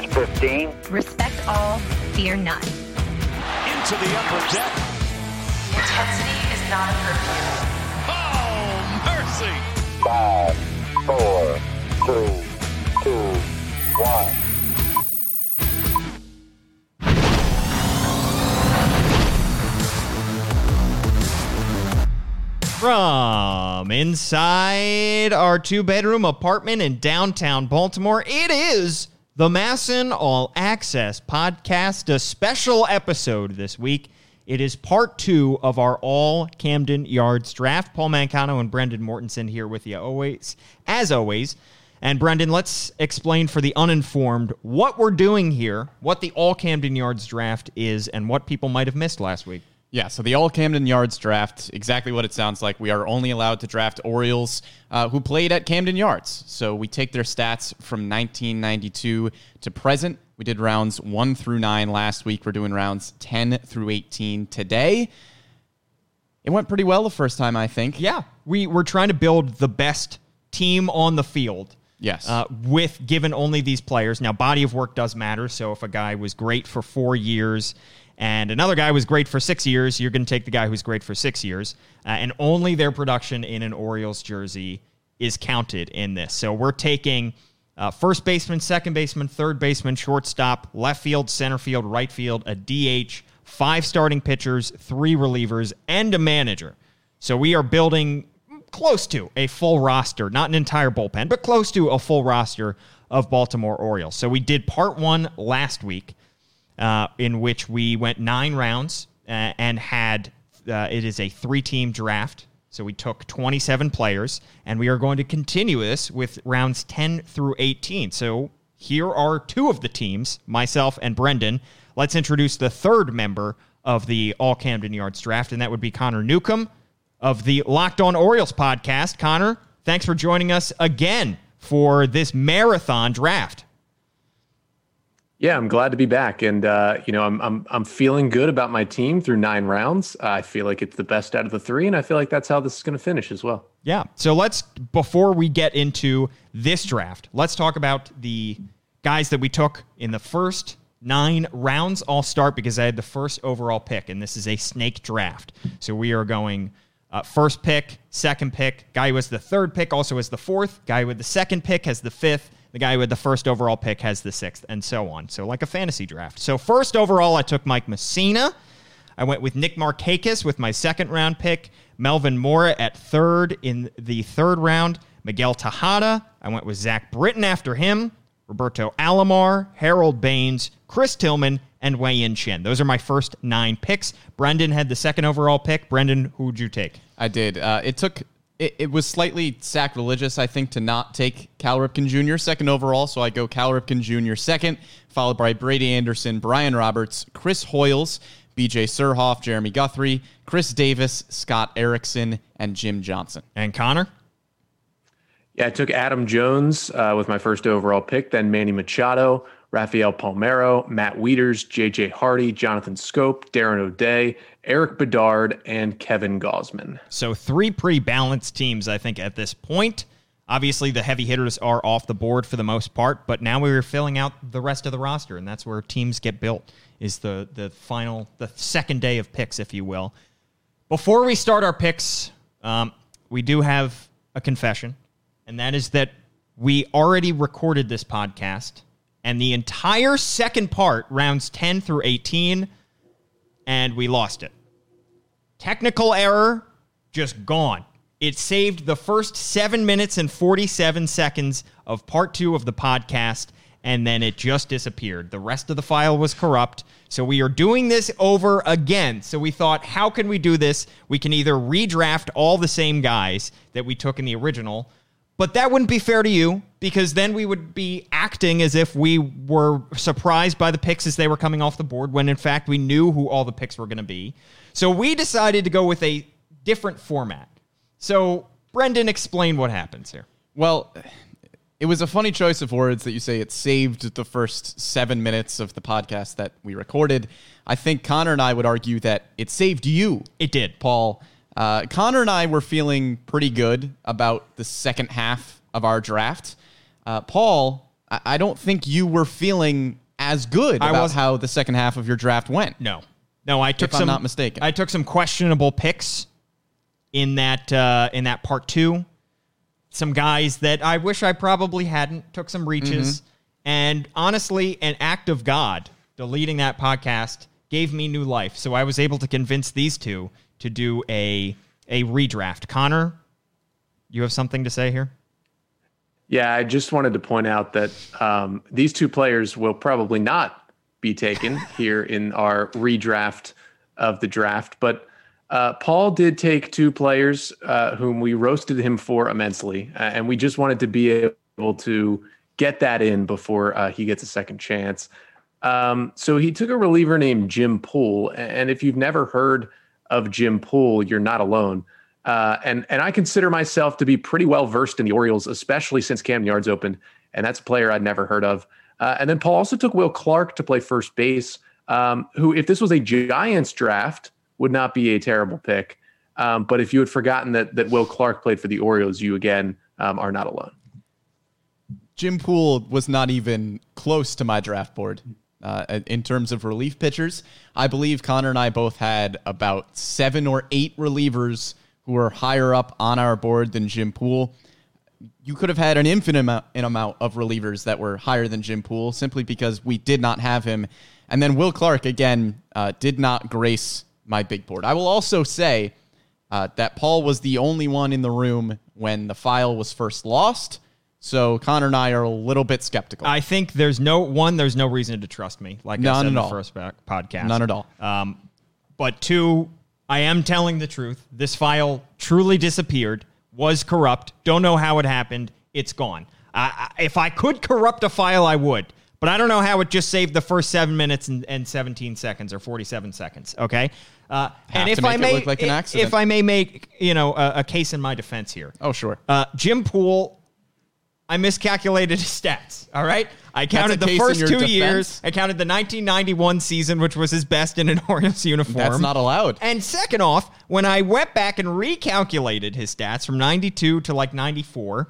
That's 15. Respect all, fear none. Into the upper deck. Intensity is not a curfew. Oh, mercy. Five, four, three, two, one. From inside our two bedroom apartment in downtown Baltimore, it is the MASN All Access Podcast, a special episode this week. It is part two of our All Camden Yards draft. Paul Mancano and Brendan Mortensen here with you always, as always. And Brendan, let's explain for the uninformed what we're doing here, what the All Camden Yards draft is, and what people might have missed last week. Yeah, so the All Camden Yards draft, exactly what it sounds like. We are only allowed to draft Orioles uh, who played at Camden Yards. So we take their stats from 1992 to present. We did rounds one through nine last week. We're doing rounds 10 through 18 today. It went pretty well the first time, I think. Yeah, we we're trying to build the best team on the field. Yes. Uh, with given only these players. Now, body of work does matter. So if a guy was great for four years and another guy was great for six years, you're going to take the guy who's great for six years. Uh, and only their production in an Orioles jersey is counted in this. So we're taking uh, first baseman, second baseman, third baseman, shortstop, left field, center field, right field, a DH, five starting pitchers, three relievers, and a manager. So we are building close to a full roster, not an entire bullpen, but close to a full roster of Baltimore Orioles. So we did part one last week, uh, in which we went nine rounds uh, and had uh, it is a three team draft. So we took 27 players, and we are going to continue this with rounds 10 through 18. So here are two of the teams, myself and Brendan. Let's introduce the third member of the All Camden Yards draft, and that would be Connor Newcomb of the Locked On Orioles podcast. Connor, thanks for joining us again for this marathon draft. Yeah, I'm glad to be back, and uh, you know, I'm I'm I'm feeling good about my team through nine rounds. I feel like it's the best out of the three, and I feel like that's how this is going to finish as well. Yeah. So let's before we get into this draft, let's talk about the guys that we took in the first nine rounds. I'll start because I had the first overall pick, and this is a snake draft. So we are going uh, first pick, second pick. Guy who was the third pick also has the fourth. Guy with the second pick has the fifth. The guy with the first overall pick has the sixth, and so on. So, like a fantasy draft. So, first overall, I took Mike Mussina. I went with Nick Markakis with my second round pick, Melvin Mora at third in the third round, Miguel Tejada. I went with Zach Britton after him, Roberto Alomar, Harold Baines, Chris Tillman, and Wei Yin Chen. Those are my first nine picks. Brendan had the second overall pick. Brendan, who would you take? I did. Uh, it took. It, it was slightly sacrilegious, I think, to not take Cal Ripken Jr. second overall. So I go Cal Ripken Jr. second, followed by Brady Anderson, Brian Roberts, Chris Hoiles, BJ Surhoff, Jeremy Guthrie, Chris Davis, Scott Erickson, and Jim Johnson. And Connor? Yeah, I took Adam Jones uh, with my first overall pick, then Manny Machado, Rafael Palmeiro, Matt Wieters, JJ Hardy, Jonathan Schoop, Darren O'Day, Erik Bedard, and Kevin Gausman. So three pretty balanced teams, I think, at this point. Obviously, the heavy hitters are off the board for the most part, but now we are filling out the rest of the roster, and that's where teams get built. Is the the final, the second day of picks, if you will. Before we start our picks, um, we do have a confession, and that is that we already recorded this podcast, and the entire second part, rounds ten through eighteen, and we lost it. Technical error, just gone. It saved the first seven minutes and 47 seconds of part two of the podcast, and then it just disappeared. The rest of the file was corrupt. So we are doing this over again. So we thought, how can we do this? We can either redraft all the same guys that we took in the original, but that wouldn't be fair to you because then we would be acting as if we were surprised by the picks as they were coming off the board when in fact we knew who all the picks were going to be. So we decided to go with a different format. So, Brendan, explain what happens here. Well, it was a funny choice of words that you say it saved the first seven minutes of the podcast that we recorded. I think Connor and I would argue that it saved you. It did. Paul. Uh, Connor and I were feeling pretty good about the second half of our draft. Uh, Paul, I, I don't think you were feeling as good I about was- how the second half of your draft went. No, no, I took If I'm some. not mistaken. I took some questionable picks in that uh, in that part two. Some guys that I wish I probably hadn't. Took some reaches, and honestly, an act of God deleting that podcast gave me new life. So I was able to convince these two to do a a redraft. Connor, you have something to say here? Yeah, I just wanted to point out that um, these two players will probably not be taken here in our redraft of the draft. But uh, Paul did take two players uh, whom we roasted him for immensely, uh, and we just wanted to be able to get that in before uh, he gets a second chance. Um, so he took a reliever named Jim Poole, and if you've never heard of Jim Poole, you're not alone. Uh, and and I consider myself to be pretty well versed in the Orioles, especially since Cam Yards opened, and that's a player I'd never heard of. Uh, and then Paul also took Will Clark to play first base, um, who, if this was a Giants draft, would not be a terrible pick. Um, but if you had forgotten that that Will Clark played for the Orioles, you again um, are not alone. Jim Poole was not even close to my draft board. Uh, in terms of relief pitchers, I believe Connor and I both had about seven or eight relievers who were higher up on our board than Jim Poole. You could have had an infinite amount, an amount of relievers that were higher than Jim Poole simply because we did not have him. And then Will Clark, again, uh, did not grace my big board. I will also say uh, that Paul was the only one in the room when the file was first lost. So Connor and I are a little bit skeptical. I think there's no one. There's no reason to trust me. Like I None said at in the all. first back podcast. None at all. Um, but two, I am telling the truth. This file truly disappeared. Was corrupt. Don't know how it happened. It's gone. I, I, if I could corrupt a file, I would. But I don't know how it just saved the first seven minutes and, and 17 seconds or 47 seconds. Okay. Uh, and if I may, look like an if- accident. if I may make you know a, a case in my defense here. oh, sure. Uh, Jim Poole, I miscalculated his stats. All right, I counted the first two defense? years. I counted the 1991 season, which was his best in an Orioles uniform. That's not allowed. And second off, when I went back and recalculated his stats from 92 to like 94,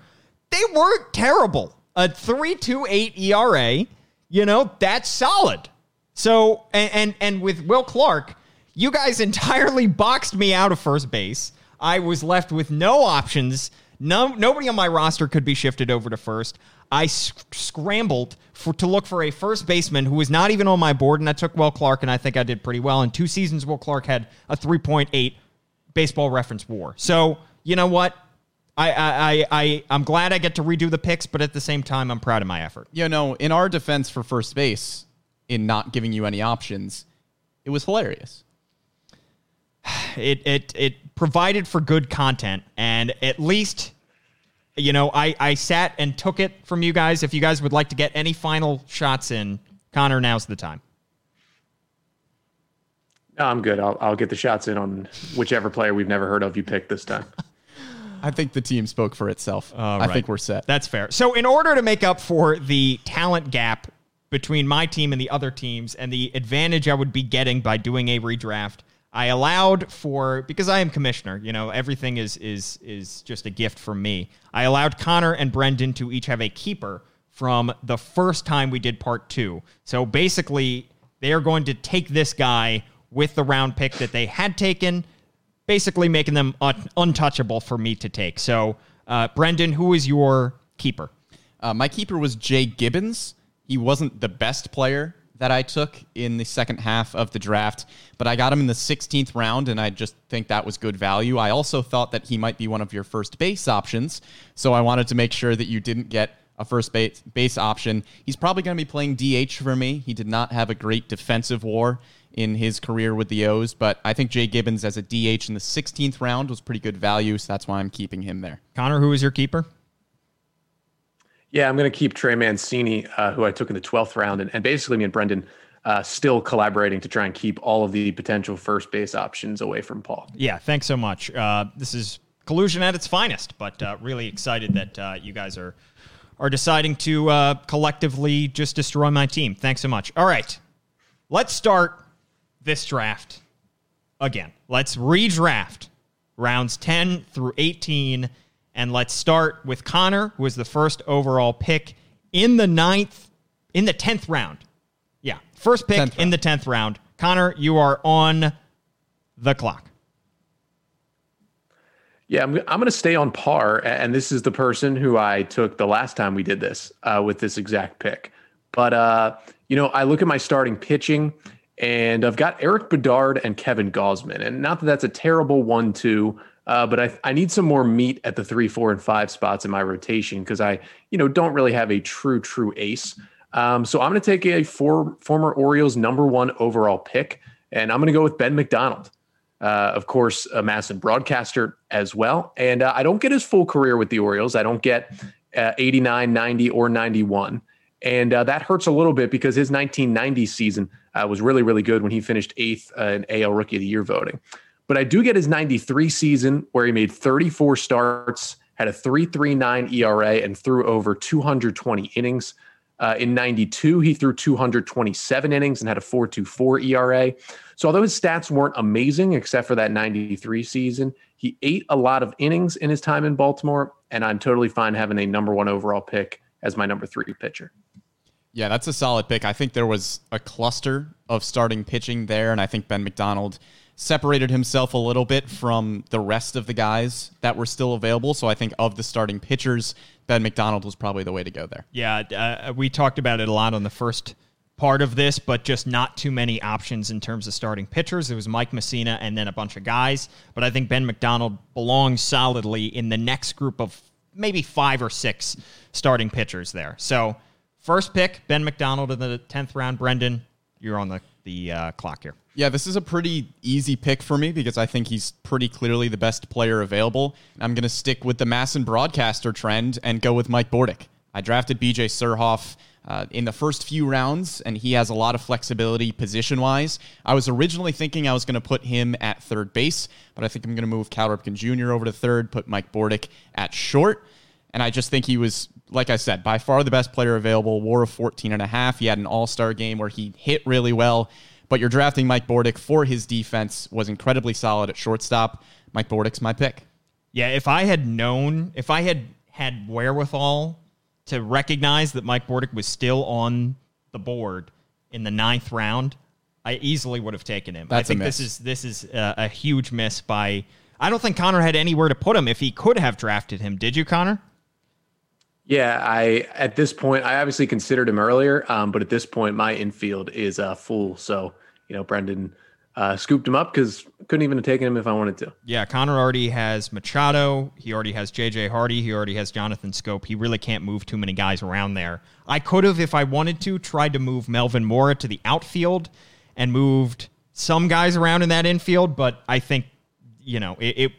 they weren't terrible. A 3.28 ERA, you know, that's solid. So and, and and with Will Clark, you guys entirely boxed me out of first base. I was left with no options. No, nobody on my roster could be shifted over to first. I sc- scrambled for to look for a first baseman who was not even on my board, and I took Will Clark, and I think I did pretty well. In two seasons, Will Clark had a 3.8 baseball reference WAR. So you know what? I, I, I, I, I'm glad I get to redo the picks, but at the same time, I'm proud of my effort. you know, in our defense for first base, in not giving you any options, it was hilarious. it it it provided for good content and at least you know I I sat and took it from you guys if you guys would like to get any final shots in Connor now's the time No, I'm good. I'll, I'll get the shots in on whichever player we've never heard of you pick this time. I think the team spoke for itself. I think we're set. That's fair. So, in order to make up for the talent gap between my team and the other teams and the advantage I would be getting by doing a redraft, I allowed for because I am commissioner, you know, everything is is is just a gift from me. I allowed Connor and Brendan to each have a keeper from the first time we did part 2. So, basically, they are going to take this guy with the round pick that they had taken basically making them un- untouchable for me to take. So, uh, Brendan, who is your keeper? Uh, my keeper was Jay Gibbons. He wasn't the best player that I took in the second half of the draft, but I got him in the 16th round, and I just think that was good value. I also thought that he might be one of your first base options, so I wanted to make sure that you didn't get a first base, base option. He's probably going to be playing DH for me. He did not have a great defensive war in his career with the O's, but I think Jay Gibbons as a DH in the 16th round was pretty good value, so that's why I'm keeping him there. Connor, who is your keeper? Yeah, I'm going to keep Trey Mancini, uh, who I took in the 12th round. And, and basically, me and Brendan uh, still collaborating to try and keep all of the potential first base options away from Paul. Yeah, thanks so much. Uh, this is collusion at its finest, but uh, really excited that uh, you guys are are deciding to uh, collectively just destroy my team. Thanks so much. All right, let's start this draft again. Let's redraft rounds 10 through 18. And let's start with Connor, who was the first overall pick in the ninth, in the tenth round. Yeah, first pick 10th in the tenth round. Connor, you are on the clock. Yeah, I'm, I'm going to stay on par. And this is the person who I took the last time we did this uh, with this exact pick. But, uh, you know, I look at my starting pitching and I've got Erik Bedard and Kevin Gausman. And not that that's a terrible one, two, uh, but I, I need some more meat at the three, four, and five spots in my rotation because I, you know, don't really have a true, true ace. Um, so I'm going to take a four, former Orioles number one overall pick, and I'm going to go with Ben McDonald uh, of course, a MASN broadcaster as well. And uh, I don't get his full career with the Orioles. I don't get uh, 89, 90, or 91. And uh, that hurts a little bit because his 1990 season uh, was really, really good when he finished eighth uh, in AL Rookie of the Year voting. But I do get his 93 season where he made 34 starts, had a 3.39 ERA, and threw over 220 innings. Uh, in 92, he threw 227 innings and had a 4.24 ERA. So, although his stats weren't amazing, except for that 93 season, he ate a lot of innings in his time in Baltimore. And I'm totally fine having a number one overall pick as my number three pitcher. Yeah, that's a solid pick. I think there was a cluster of starting pitching there, and I think Ben McDonald separated himself a little bit from the rest of the guys that were still available. So I think of the starting pitchers, Ben McDonald was probably the way to go there. Yeah, uh, we talked about it a lot on the first part of this, but just not too many options in terms of starting pitchers. It was Mike Mussina and then a bunch of guys. But I think Ben McDonald belongs solidly in the next group of maybe five or six starting pitchers there. So, first pick, Ben McDonald in the 10th round. Brendan, you're on the, the uh, clock here. Yeah, this is a pretty easy pick for me because I think he's pretty clearly the best player available. I'm going to stick with the MASN broadcaster trend and go with Mike Bordick. I drafted BJ Surhoff uh, in the first few rounds, and he has a lot of flexibility position wise. I was originally thinking I was going to put him at third base, but I think I'm going to move Cal Ripken Jr. over to third, put Mike Bordick at short. And I just think he was, like I said, by far the best player available. War of 14 and a half. He had an all star game where he hit really well. But you're drafting Mike Bordick for his defense, was incredibly solid at shortstop. Mike Bordick's my pick. Yeah, if I had known, if I had had wherewithal to recognize that Mike Bordick was still on the board in the ninth round, I easily would have taken him. That's I think this is this is a, a huge miss by. I don't think Connor had anywhere to put him if he could have drafted him. Did you, Connor? Yeah, I at this point I obviously considered him earlier, um, but at this point my infield is uh, full. So you know, Brendan uh, scooped him up because couldn't even have taken him if I wanted to. Yeah, Connor already has Machado. He already has JJ Hardy. He already has Jonathan Schoop. He really can't move too many guys around there. I could have, if I wanted to, tried to move Melvin Mora to the outfield and moved some guys around in that infield, but I think, you know, it, it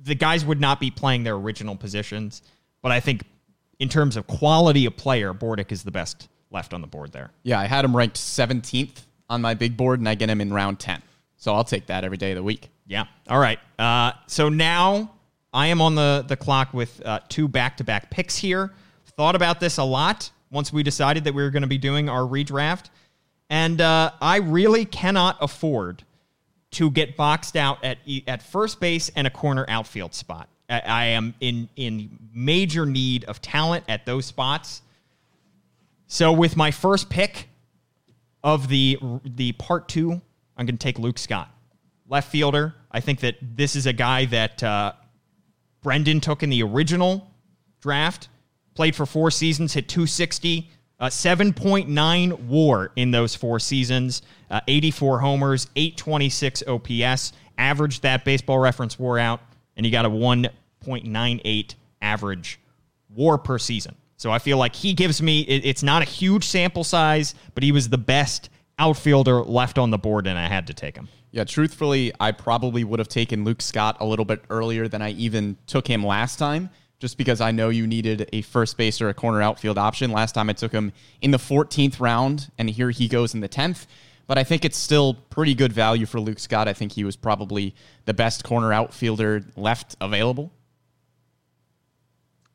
the guys would not be playing their original positions. But I think in terms of quality of player, Bordick is the best left on the board there. Yeah, I had him ranked 17th on my big board, and I get him in round 10. So I'll take that every day of the week. Yeah. All right. Uh, so now I am on the, the clock with uh, two back to back picks here. Thought about this a lot once we decided that we were going to be doing our redraft. And uh, I really cannot afford to get boxed out at at first base and a corner outfield spot. I, am in in major need of talent at those spots. So with my first pick of the the part two, I'm going to take Luke Scott, left fielder. I think that this is a guy that uh, Brendan took in the original draft. Played for four seasons, hit 260, uh, 7.9 WAR in those four seasons, uh, 84 homers, 826 OPS. Averaged that Baseball Reference WAR out, and he got a 1.98 average WAR per season. So I feel like he gives me. It, it's not a huge sample size, but he was the best outfielder left on the board, and I had to take him. Yeah, truthfully, I probably would have taken Luke Scott a little bit earlier than I even took him last time, just because I know you needed a first base or a corner outfield option. Last time I took him in the 14th round, and here he goes in the 10th. But I think it's still pretty good value for Luke Scott. I think he was probably the best corner outfielder left available.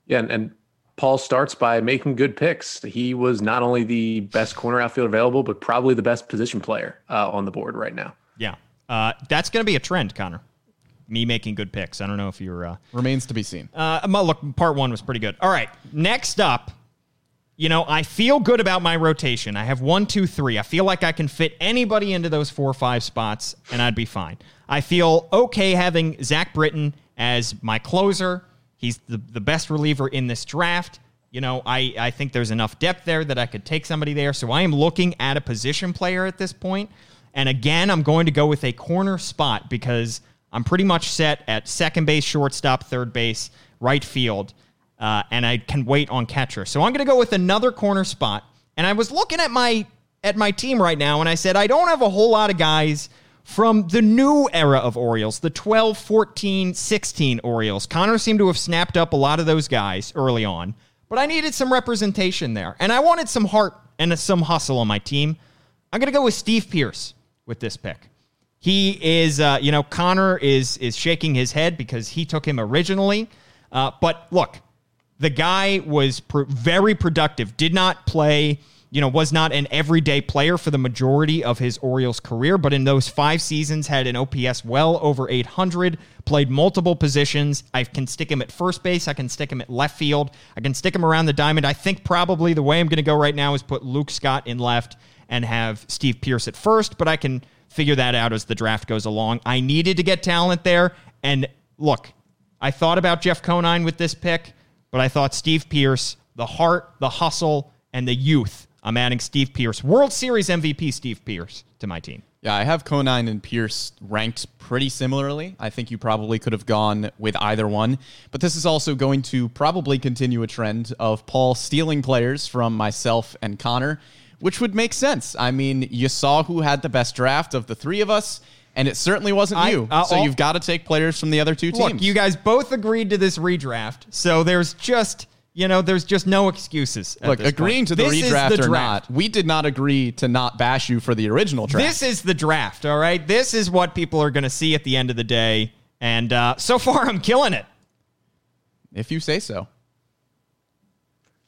Yeah, and, and Paul starts by making good picks. He was not only the best corner outfield available, but probably the best position player uh, on the board right now. Yeah, uh, that's going to be a trend, Connor. Me making good picks. I don't know if you're. Uh, Remains to be seen. uh, look, part one was pretty good. All right, next up, you know, I feel good about my rotation. I have one, two, three. I feel like I can fit anybody into those four or five spots, and I'd be fine. I feel okay having Zach Britton as my closer. He's the, the best reliever in this draft. You know, I, I think there's enough depth there that I could take somebody there. So I am looking at a position player at this point. And again, I'm going to go with a corner spot because I'm pretty much set at second base, shortstop, third base, right field uh, and I can wait on catcher. So I'm going to go with another corner spot. And I was looking at my at my team right now, and I said I don't have a whole lot of guys from the new era of Orioles, the 12, 14, 16 Orioles. Connor seemed to have snapped up a lot of those guys early on, but I needed some representation there, and I wanted some heart and some hustle on my team. I'm going to go with Steve Pearce with this pick. He is, uh, you know, Connor is is shaking his head because he took him originally. Uh, but look, the guy was pr- very productive, did not play, you know, was not an everyday player for the majority of his Orioles career, but in those five seasons had an OPS well over 800, played multiple positions. I can stick him at first base, I can stick him at left field, I can stick him around the diamond. I think probably the way I'm going to go right now is put Luke Scott in left and have Steve Pearce at first, but I can figure that out as the draft goes along. I needed to get talent there, and look, I thought about Jeff Conine with this pick but I thought Steve Pearce, the heart, the hustle, and the youth. I'm adding Steve Pearce, World Series MVP Steve Pearce to my team. Yeah, I have Conine and Pearce ranked pretty similarly. I think you probably could have gone with either one. But this is also going to probably continue a trend of Paul stealing players from myself and Connor, which would make sense. I mean, you saw who had the best draft of the three of us and it certainly wasn't I- you. uh, so all- you've got to take players from the other two teams. Look, you guys both agreed to this redraft, so there's just you know there's just no excuses. at Look, agreeing point. to the This redraft the or draft. not, we did not agree to not bash you for the original draft. This is the draft. All right, this is what people are going to see at the end of the day, and uh, so far I'm killing it. if you say so.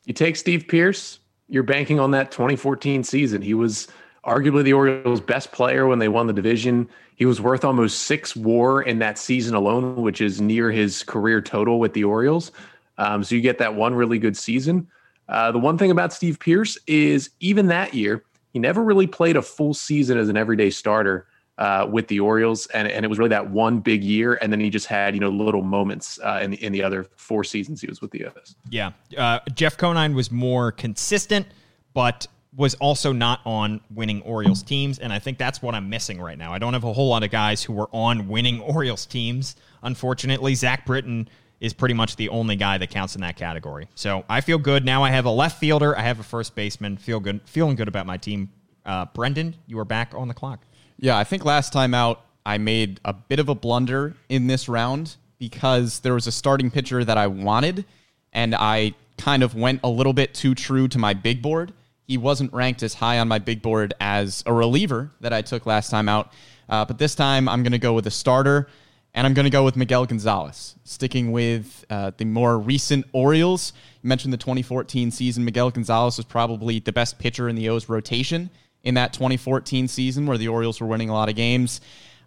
You take Steve Pearce, you're banking on that 2014 season. He was arguably the Orioles' best player when they won the division. He was worth almost six WAR in that season alone, which is near his career total with the Orioles. Um, so you get that one really good season. Uh, the one thing about Steve Pearce is even that year, he never really played a full season as an everyday starter uh, with the Orioles, and, and it was really that one big year, and then he just had you know little moments uh, in in the other four seasons he was with the O's. Yeah, uh, Jeff Conine was more consistent, but was also not on winning Orioles teams, and I think that's what I'm missing right now. I don't have a whole lot of guys who were on winning Orioles teams. Unfortunately, Zach Britton is pretty much the only guy that counts in that category. So I feel good now. I have a left fielder, I have a first baseman. Feel good, feeling good about my team. Uh, Brendan, you are back on the clock. Yeah, I think last time out, I made a bit of a blunder in this round because there was a starting pitcher that I wanted, and I kind of went a little bit too true to my big board. He wasn't ranked as high on my big board as a reliever that I took last time out. Uh, but this time, I'm going to go with a starter, and I'm going to go with Miguel Gonzalez. Sticking with uh, the more recent Orioles, you mentioned the 2014 season. Miguel Gonzalez was probably the best pitcher in the O's rotation in that 2014 season where the Orioles were winning a lot of games.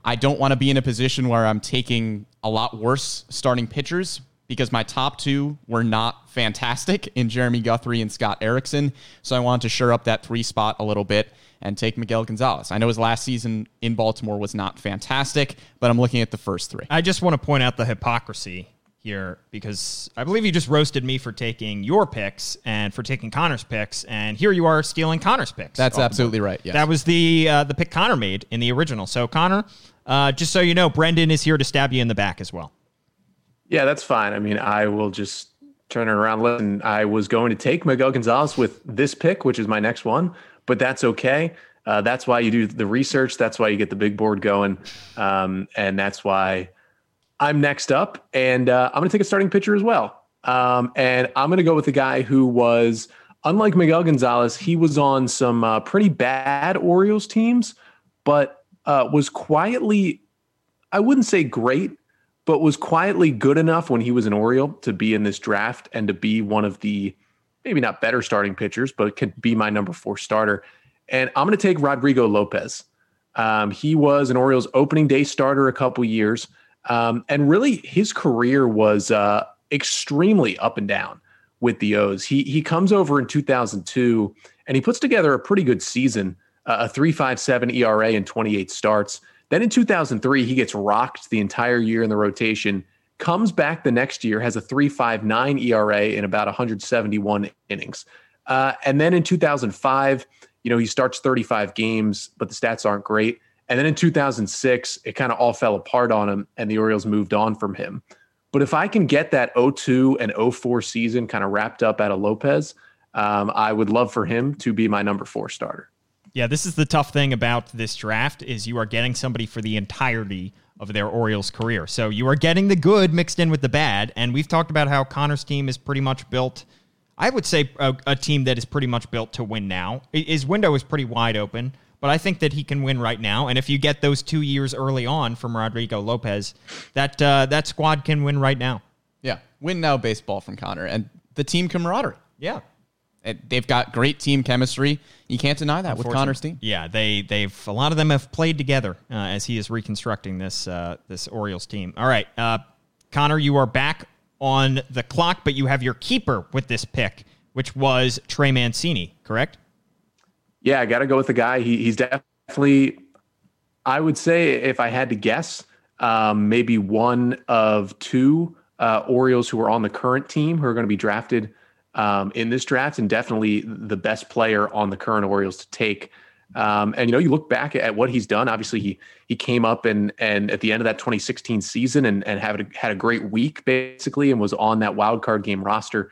I don't want to be in a position where I'm taking a lot worse starting pitchers because my top two were not fantastic in Jeremy Guthrie and Scott Erickson. So I wanted to shore up that three spot a little bit and take Miguel Gonzalez. I know his last season in Baltimore was not fantastic, but I'm looking at the first three. I just want to point out the hypocrisy here because I believe you just roasted me for taking your picks and for taking Connor's picks, and here you are stealing Connor's picks. That's off the board. absolutely right. Yes. That was the uh, the pick Connor made in the original. So Connor, uh, just so you know, Brendan is here to stab you in the back as well. Yeah, that's fine. I mean, I will just turn it around. Listen, I was going to take Miguel Gonzalez with this pick, which is my next one, but that's okay. Uh, that's why you do the research. That's why you get the big board going. Um, and that's why I'm next up. And uh, I'm going to take a starting pitcher as well. Um, and I'm going to go with the guy who was, unlike Miguel Gonzalez, he was on some uh, pretty bad Orioles teams, but uh, was quietly, I wouldn't say great, but was quietly good enough when he was an Oriole to be in this draft and to be one of the maybe not better starting pitchers, but could be my number four starter. And I'm going to take Rodrigo Lopez. Um, he was an Orioles opening day starter a couple years, um, and really his career was uh, extremely up and down. with the O's. He he comes over in 2002 and he puts together a pretty good season, uh, a 3.57 ERA and 28 starts. Then in 2003, he gets rocked the entire year in the rotation. Comes back the next year, has a 3.59 ERA in about 171 innings. Uh, and then in 2005, you know, he starts 35 games, but the stats aren't great. And then in 2006, it kind of all fell apart on him, and the Orioles moved on from him. But if I can get that 02 and 04 season kind of wrapped up out of Lopez, um, I would love for him to be my number four starter. Yeah, this is the tough thing about this draft is you are getting somebody for the entirety of their Orioles career. So you are getting the good mixed in with the bad, and we've talked about how Connor's team is pretty much built. I would say a, a team that is pretty much built to win now. His window is pretty wide open, but I think that he can win right now. And if you get those two years early on from Rodrigo Lopez, that uh, that squad can win right now. Yeah, win now baseball from Connor and the team camaraderie. Yeah, And They've got great team chemistry. You can't deny that with Connor's team. Yeah, they they've a lot of them have played together uh, as he is reconstructing this uh, this Orioles team. All right, uh, Connor, you are back on the clock, but you have your keeper with this pick, which was Trey Mancini, correct? Yeah, I got to go with the guy. He, he's definitely, I would say, if I had to guess, um, maybe one of two uh, Orioles who are on the current team who are going to be drafted um, in this draft, and definitely the best player on the current Orioles to take. Um, and you know, you look back at what he's done. Obviously, he he came up and and at the end of that 2016 season and and had a, had a great week basically, and was on that wild card game roster.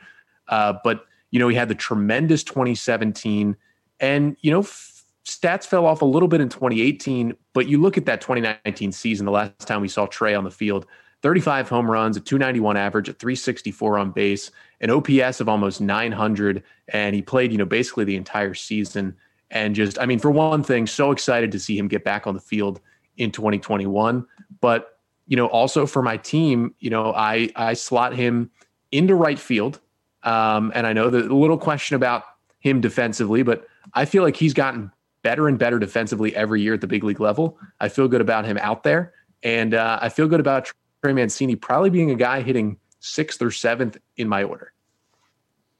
Uh, but you know, he had the tremendous 2017, and you know, f- stats fell off a little bit in 2018. But you look at that 2019 season, the last time we saw Trey on the field, 35 home runs, a 291 average, a 364 on base, an OPS of almost 900, and he played you know basically the entire season. And just, I mean, for one thing, so excited to see him get back on the field in 2021. But you know, also for my team, you know, I I slot him into right field. Um, and I know the a little question about him defensively, but I feel like he's gotten better and better defensively every year at the big league level. I feel good about him out there, and uh, I feel good about Trey Mancini probably being a guy hitting sixth or seventh in my order.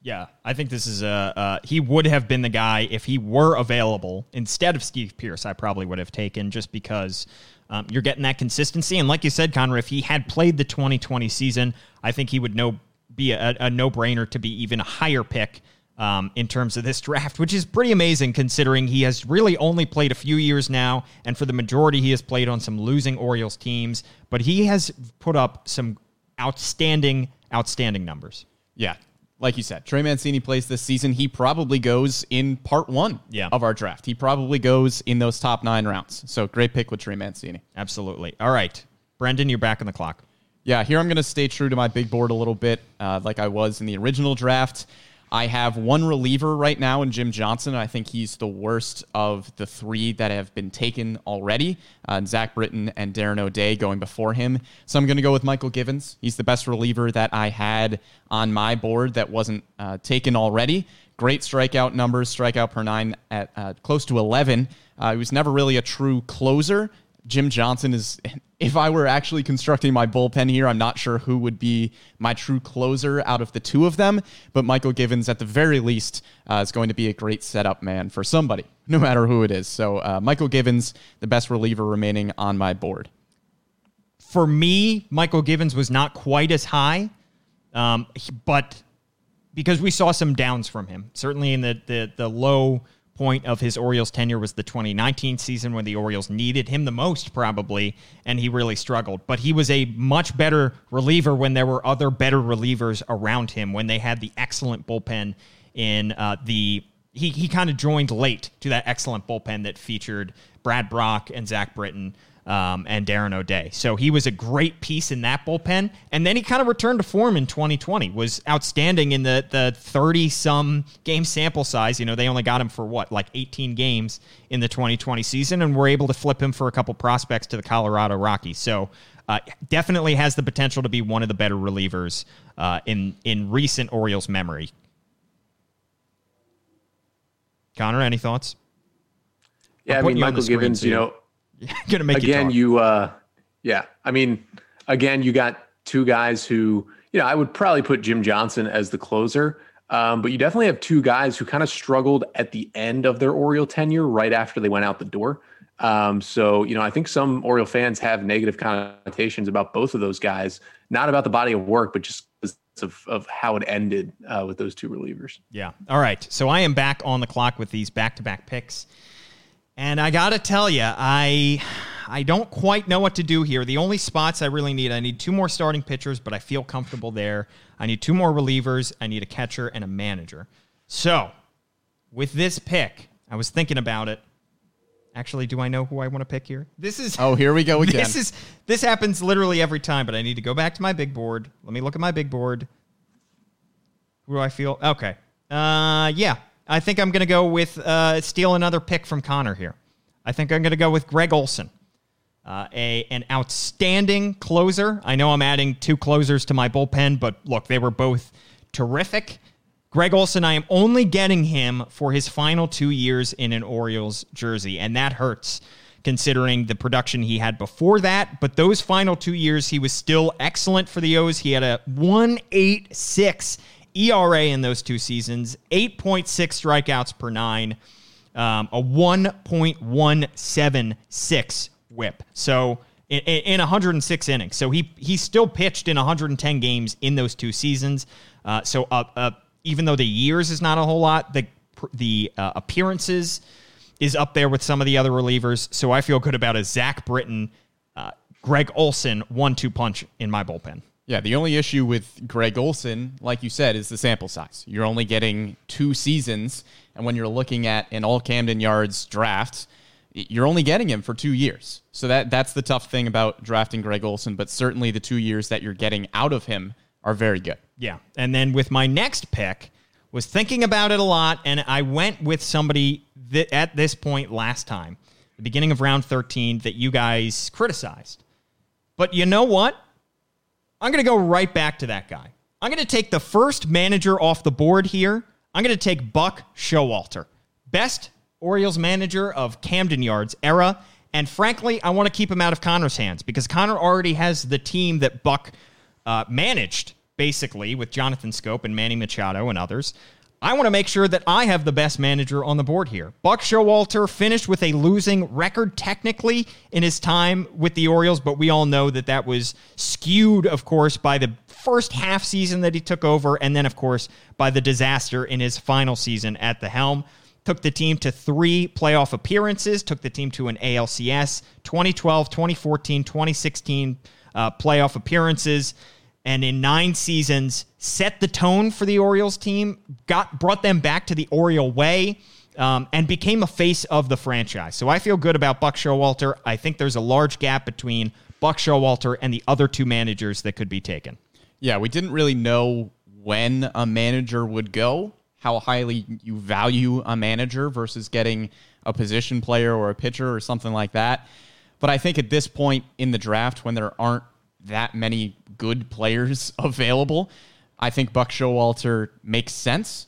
Yeah, I think this is a. Uh, he would have been the guy if he were available instead of Steve Pearce. I probably would have taken just because um, you're getting that consistency. And like you said, Connor, if he had played the 2020 season, I think he would know be a, a no brainer to be even a higher pick um, in terms of this draft, which is pretty amazing considering he has really only played a few years now, and for the majority, he has played on some losing Orioles teams. But he has put up some outstanding, outstanding numbers. Yeah. Like you said, Trey Mancini plays this season. He probably goes in part one Yeah. of our draft. He probably goes in those top nine rounds. So great pick with Trey Mancini. Absolutely. All right, Brendan, you're back on the clock. Yeah, here I'm going to stay true to my big board a little bit, uh, like I was in the original draft. I have one reliever right now in Jim Johnson. I think he's the worst of the three that have been taken already. Uh, Zach Britton and Darren O'Day going before him. So I'm going to go with Mychal Givens. He's the best reliever that I had on my board that wasn't uh, taken already. Great strikeout numbers, strikeout per nine at uh, close to 11. Uh, he was never really a true closer. Jim Johnson is, if I were actually constructing my bullpen here, I'm not sure who would be my true closer out of the two of them. But Mychal Givens, at the very least, uh, is going to be a great setup man for somebody, no matter who it is. So, uh, Mychal Givens, the best reliever remaining on my board. For me, Mychal Givens was not quite as high, um, but because we saw some downs from him. Certainly in the, the the low point of his Orioles tenure was the 2019 season when the Orioles needed him the most, probably, and he really struggled. But he was a much better reliever when there were other better relievers around him. When they had the excellent bullpen in uh, the he he kind of joined late to that excellent bullpen that featured Brad Brach and Zach Britton um, and Darren O'Day. So he was a great piece in that bullpen, and then he kind of returned to form in 2020. Was outstanding in the the 30 some game sample size. You know, they only got him for what like 18 games in the 2020 season, and were able to flip him for a couple prospects to the Colorado Rockies. So. Uh, definitely has the potential to be one of the better relievers uh, in in recent Orioles memory. Connor, any thoughts? Yeah, I mean you on the Mychal Givens, you you- know, Gonna make again, you, you, uh, yeah, I mean, again, you got two guys who, you you know, I would probably put Jim Johnson as the closer. Um, but you definitely have two guys who kind of struggled at the end of their Oriole tenure, right after they went out the door. Um, so, you know, I think some Oriole fans have negative connotations about both of those guys, not about the body of work, but just of, of how it ended uh, with those two relievers. Yeah. All right. So I am back on the clock with these back to back picks. And I got to tell you, I I don't quite know what to do here. The only spots I really need, I need two more starting pitchers, but I feel comfortable there. I need two more relievers. I need a catcher and a manager. So, with this pick, I was thinking about it. Actually, do I know who I want to pick here? This is Oh, here we go again. This is this happens literally every time, but I need to go back to my big board. Let me look at my big board. Who do I feel? Okay. Uh yeah. I think I'm gonna go with uh steal another pick from Connor here. I think I'm gonna go with Gregg Olson. Uh, a an outstanding closer. I know I'm adding two closers to my bullpen, but look, they were both terrific. Gregg Olson, I am only getting him for his final two years in an Orioles jersey, and that hurts considering the production he had before that. But those final two years, he was still excellent for the O's. He had a 186 ERA in those two seasons, 8.6 strikeouts per nine, um, a 1.176 whip. So in, in 106 innings. So he he still pitched in 110 games in those two seasons. Uh, so uh, uh, even though the years is not a whole lot, the the uh, appearances is up there with some of the other relievers. So I feel good about a Zach Britton, uh, Gregg Olson one-two punch in my bullpen. Yeah, the only issue with Gregg Olson, like you said, is the sample size. You're only getting two seasons, and when you're looking at an all Camden Yards draft, you're only getting him for two years. So that that's the tough thing about drafting Gregg Olson. But certainly the two years that you're getting out of him are very good. Yeah. And then with my next pick, was thinking about it a lot, and I went with somebody that at this point last time, the beginning of round 13, that you guys criticized. But you know what? I'm going to go right back to that guy. I'm going to take the first manager off the board here. I'm going to take Buck Showalter. Best Orioles manager of Camden Yards era. And frankly, I want to keep him out of Connor's hands because Connor already has the team that Buck uh, managed, basically, with Jonathan Schoop and Manny Machado and others. I want to make sure that I have the best manager on the board here. Buck Showalter finished with a losing record technically in his time with the Orioles, but we all know that that was skewed, of course, by the first half season that he took over, and then, of course, by the disaster in his final season at the helm took the team to three playoff appearances, took the team to an ALCS, 2012, 2014, 2016 uh, playoff appearances, and in nine seasons set the tone for the Orioles team, got brought them back to the Oriole way. Um, and became a face of the franchise. So I feel good about Buck Showalter. I think there's a large gap between Buck Showalter and the other two managers that could be taken. Yeah, we didn't really know when a manager would go how highly you value a manager versus getting a position player or a pitcher or something like that. But I think at this point in the draft, when there aren't that many good players available, I think Buck Showalter makes sense.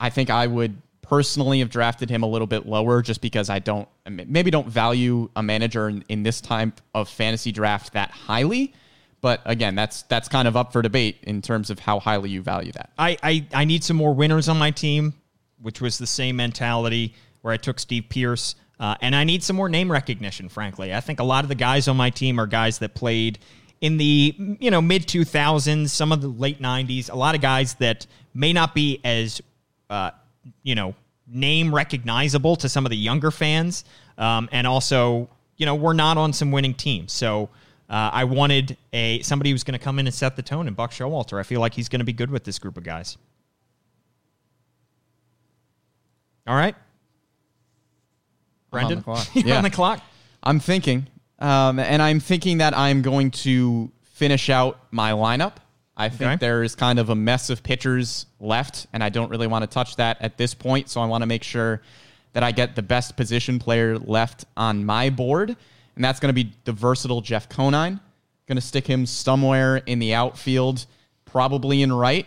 I think I would personally have drafted him a little bit lower just because I don't maybe don't value a manager in, in this type of fantasy draft that highly. But again, that's that's kind of up for debate in terms of how highly you value that. I, I, I need some more winners on my team, which was the same mentality where I took Steve Pearce. Uh, and I need some more name recognition, frankly. I think a lot of the guys on my team are guys that played in the you know mid 2000s, some of the late 90s. A lot of guys that may not be as uh, you know name recognizable to some of the younger fans, um, and also you know we're not on some winning teams. So uh, I wanted a somebody who's going to come in and set the tone. And Buck Showalter, I feel like he's going to be good with this group of guys. All right, I'm on Brendan, the clock. Yeah. on the clock. I'm thinking, um, and I'm thinking that I'm going to finish out my lineup. I think Okay. there is kind of a mess of pitchers left, and I don't really want to touch that at this point. So I want to make sure that I get the best position player left on my board, and that's going to be the versatile Jeff Conine. Going to stick him somewhere in the outfield, probably in right.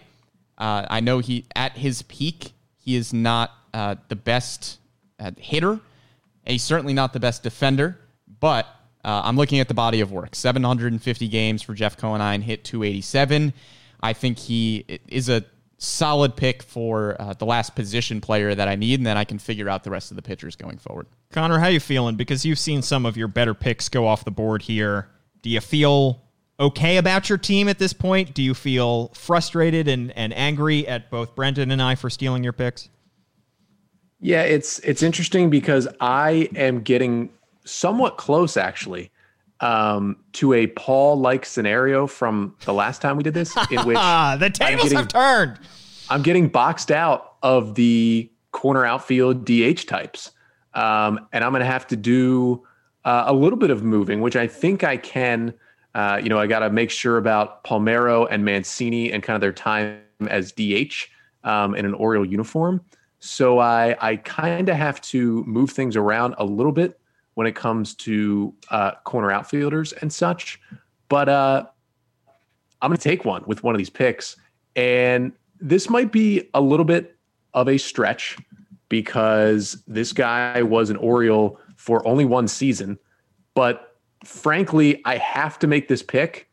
Uh, I know he at his peak, he is not uh, the best uh, hitter. And he's certainly not the best defender, but uh, I'm looking at the body of work. 750 games for Jeff Conine, hit 287. I think he is a solid pick for uh, the last position player that I need, and then I can figure out the rest of the pitchers going forward. Connor, how you feeling? Because you've seen some of your better picks go off the board here. Do you feel okay about your team at this point? Do you feel frustrated and, and angry at both Brendan and I for stealing your picks? Yeah, it's it's interesting because I am getting somewhat close actually um, to a Paul like scenario from the last time we did this, in which the tables getting- have turned. I'm getting boxed out of the corner outfield DH types. Um, and I'm going to have to do uh, a little bit of moving, which I think I can. Uh, you know, I got to make sure about Palmeiro and Mancini and kind of their time as DH um, in an Oriole uniform. So I, I kind of have to move things around a little bit when it comes to uh, corner outfielders and such. But uh, I'm going to take one with one of these picks. And this might be a little bit of a stretch because this guy was an Oriole for only one season. But frankly, I have to make this pick.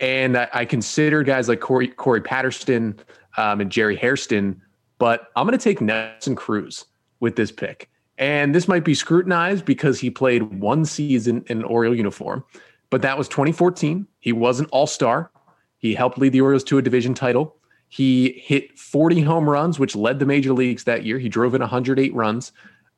And I, I consider guys like Corey, Corey Patterson um, and Jerry Hairston, but I'm going to take Nelson Cruz with this pick. And this might be scrutinized because he played one season in an Oriole uniform, but that was 2014. He was an all star. He helped lead the Orioles to a division title. He hit 40 home runs, which led the major leagues that year. He drove in 108 runs.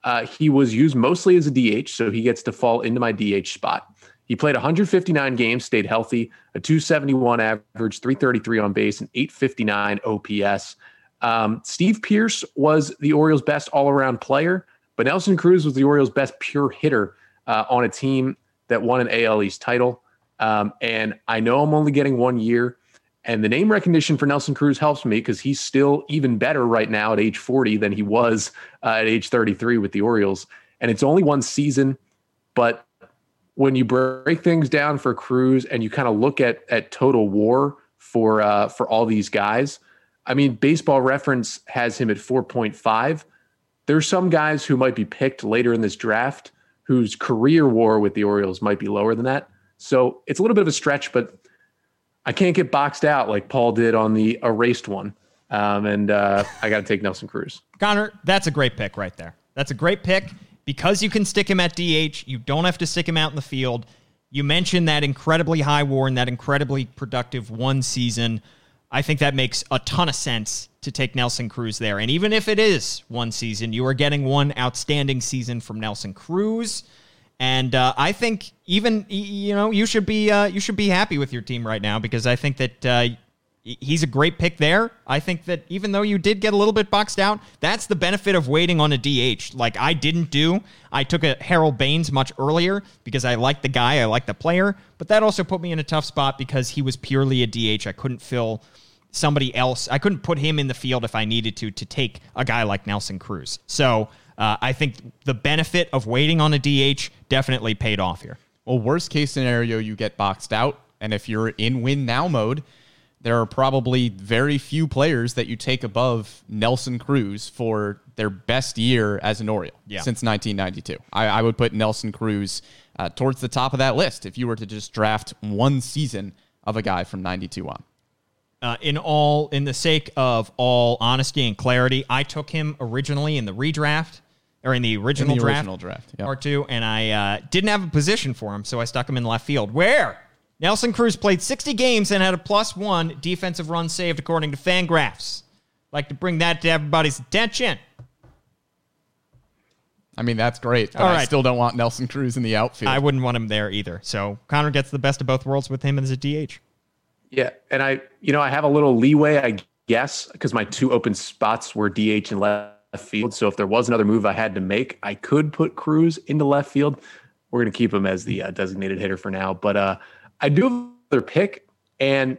Uh, he was used mostly as a DH, so he gets to fall into my DH spot. He played 159 games, stayed healthy, a 271 average, 333 on base, and 859 OPS. Um, Steve Pearce was the Orioles' best all around player, but Nelson Cruz was the Orioles' best pure hitter uh, on a team that won an AL East title. Um, and I know I'm only getting one year. And the name recognition for Nelson Cruz helps me because he's still even better right now at age 40 than he was uh, at age 33 with the Orioles. And it's only one season, but when you break things down for Cruz and you kind of look at at total WAR for uh, for all these guys, I mean, Baseball Reference has him at 4.5. There's some guys who might be picked later in this draft whose career WAR with the Orioles might be lower than that. So it's a little bit of a stretch, but I can't get boxed out like Paul did on the erased one. Um, and uh, I got to take Nelson Cruz. Connor, that's a great pick right there. That's a great pick because you can stick him at DH. You don't have to stick him out in the field. You mentioned that incredibly high war and that incredibly productive one season. I think that makes a ton of sense to take Nelson Cruz there. And even if it is one season, you are getting one outstanding season from Nelson Cruz. And uh, I think even you know you should be uh, you should be happy with your team right now because I think that uh, he's a great pick there. I think that even though you did get a little bit boxed out, that's the benefit of waiting on a DH. Like I didn't do. I took a Harold Baines much earlier because I liked the guy, I liked the player, but that also put me in a tough spot because he was purely a DH. I couldn't fill somebody else. I couldn't put him in the field if I needed to to take a guy like Nelson Cruz. So uh, I think the benefit of waiting on a DH definitely paid off here. Well, worst case scenario, you get boxed out. And if you're in win now mode, there are probably very few players that you take above Nelson Cruz for their best year as an Oriole Yeah. since 1992. I, I would put Nelson Cruz uh, towards the top of that list if you were to just draft one season of a guy from 92 on. Uh, in all in the sake of all honesty and clarity, I took him originally in the redraft or in the original draft, original draft, yep. part two, and I uh, didn't have a position for him, so I stuck him in left field. Where Nelson Cruz played 60 games and had a plus one defensive run saved according to Fangraphs. Like to bring that to everybody's attention. I mean, that's great. But All I still don't want Nelson Cruz in the outfield. I wouldn't want him there either. So Connor gets the best of both worlds with him as a DH. Yeah, and I, you know, I have a little leeway, I guess, because my two open spots were DH and left field. So if there was another move I had to make, I could put Cruz into left field. We're going to keep him as the uh, designated hitter for now. But uh, I do have another pick, and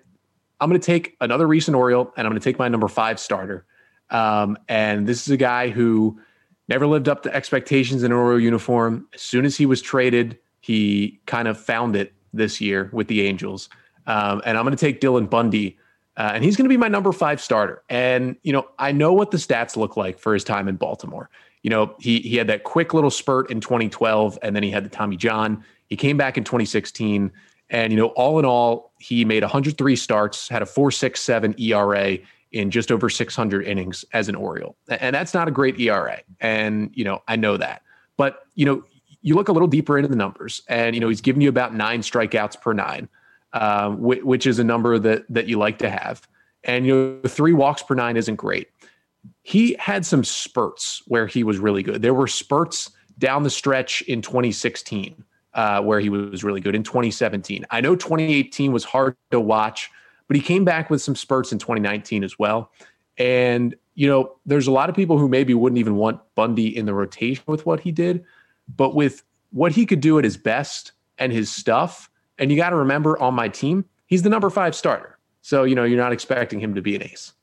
I'm going to take another recent Oriole, and I'm going to take my number five starter. Um, and this is a guy who never lived up to expectations in an Oriole uniform. As soon as he was traded, he kind of found it this year with the Angels. Um, and I'm going to take Dylan Bundy, uh, and he's going to be my number five starter. And you know, I know what the stats look like for his time in Baltimore. You know, he he had that quick little spurt in 2012, and then he had the Tommy John. He came back in 2016, And, you know, all in all, he made 103 starts, had a 4.67 ERA in just over 600 innings as an Oriole. And that's not a great ERA. And, you know, I know that. But, you know, you look a little deeper into the numbers and, you know, he's giving you about nine strikeouts per nine, um, which, which is a number that, that you like to have. And, you know, three walks per nine isn't great. He had some spurts where he was really good. There were spurts down the stretch in 2016 uh, where he was really good in 2017. I know 2018 was hard to watch, but he came back with some spurts in 2019 as well. And, you know, there's a lot of people who maybe wouldn't even want Bundy in the rotation with what he did, but with what he could do at his best and his stuff. And you got to remember on my team, he's the number five starter. So, you know, you're not expecting him to be an ace.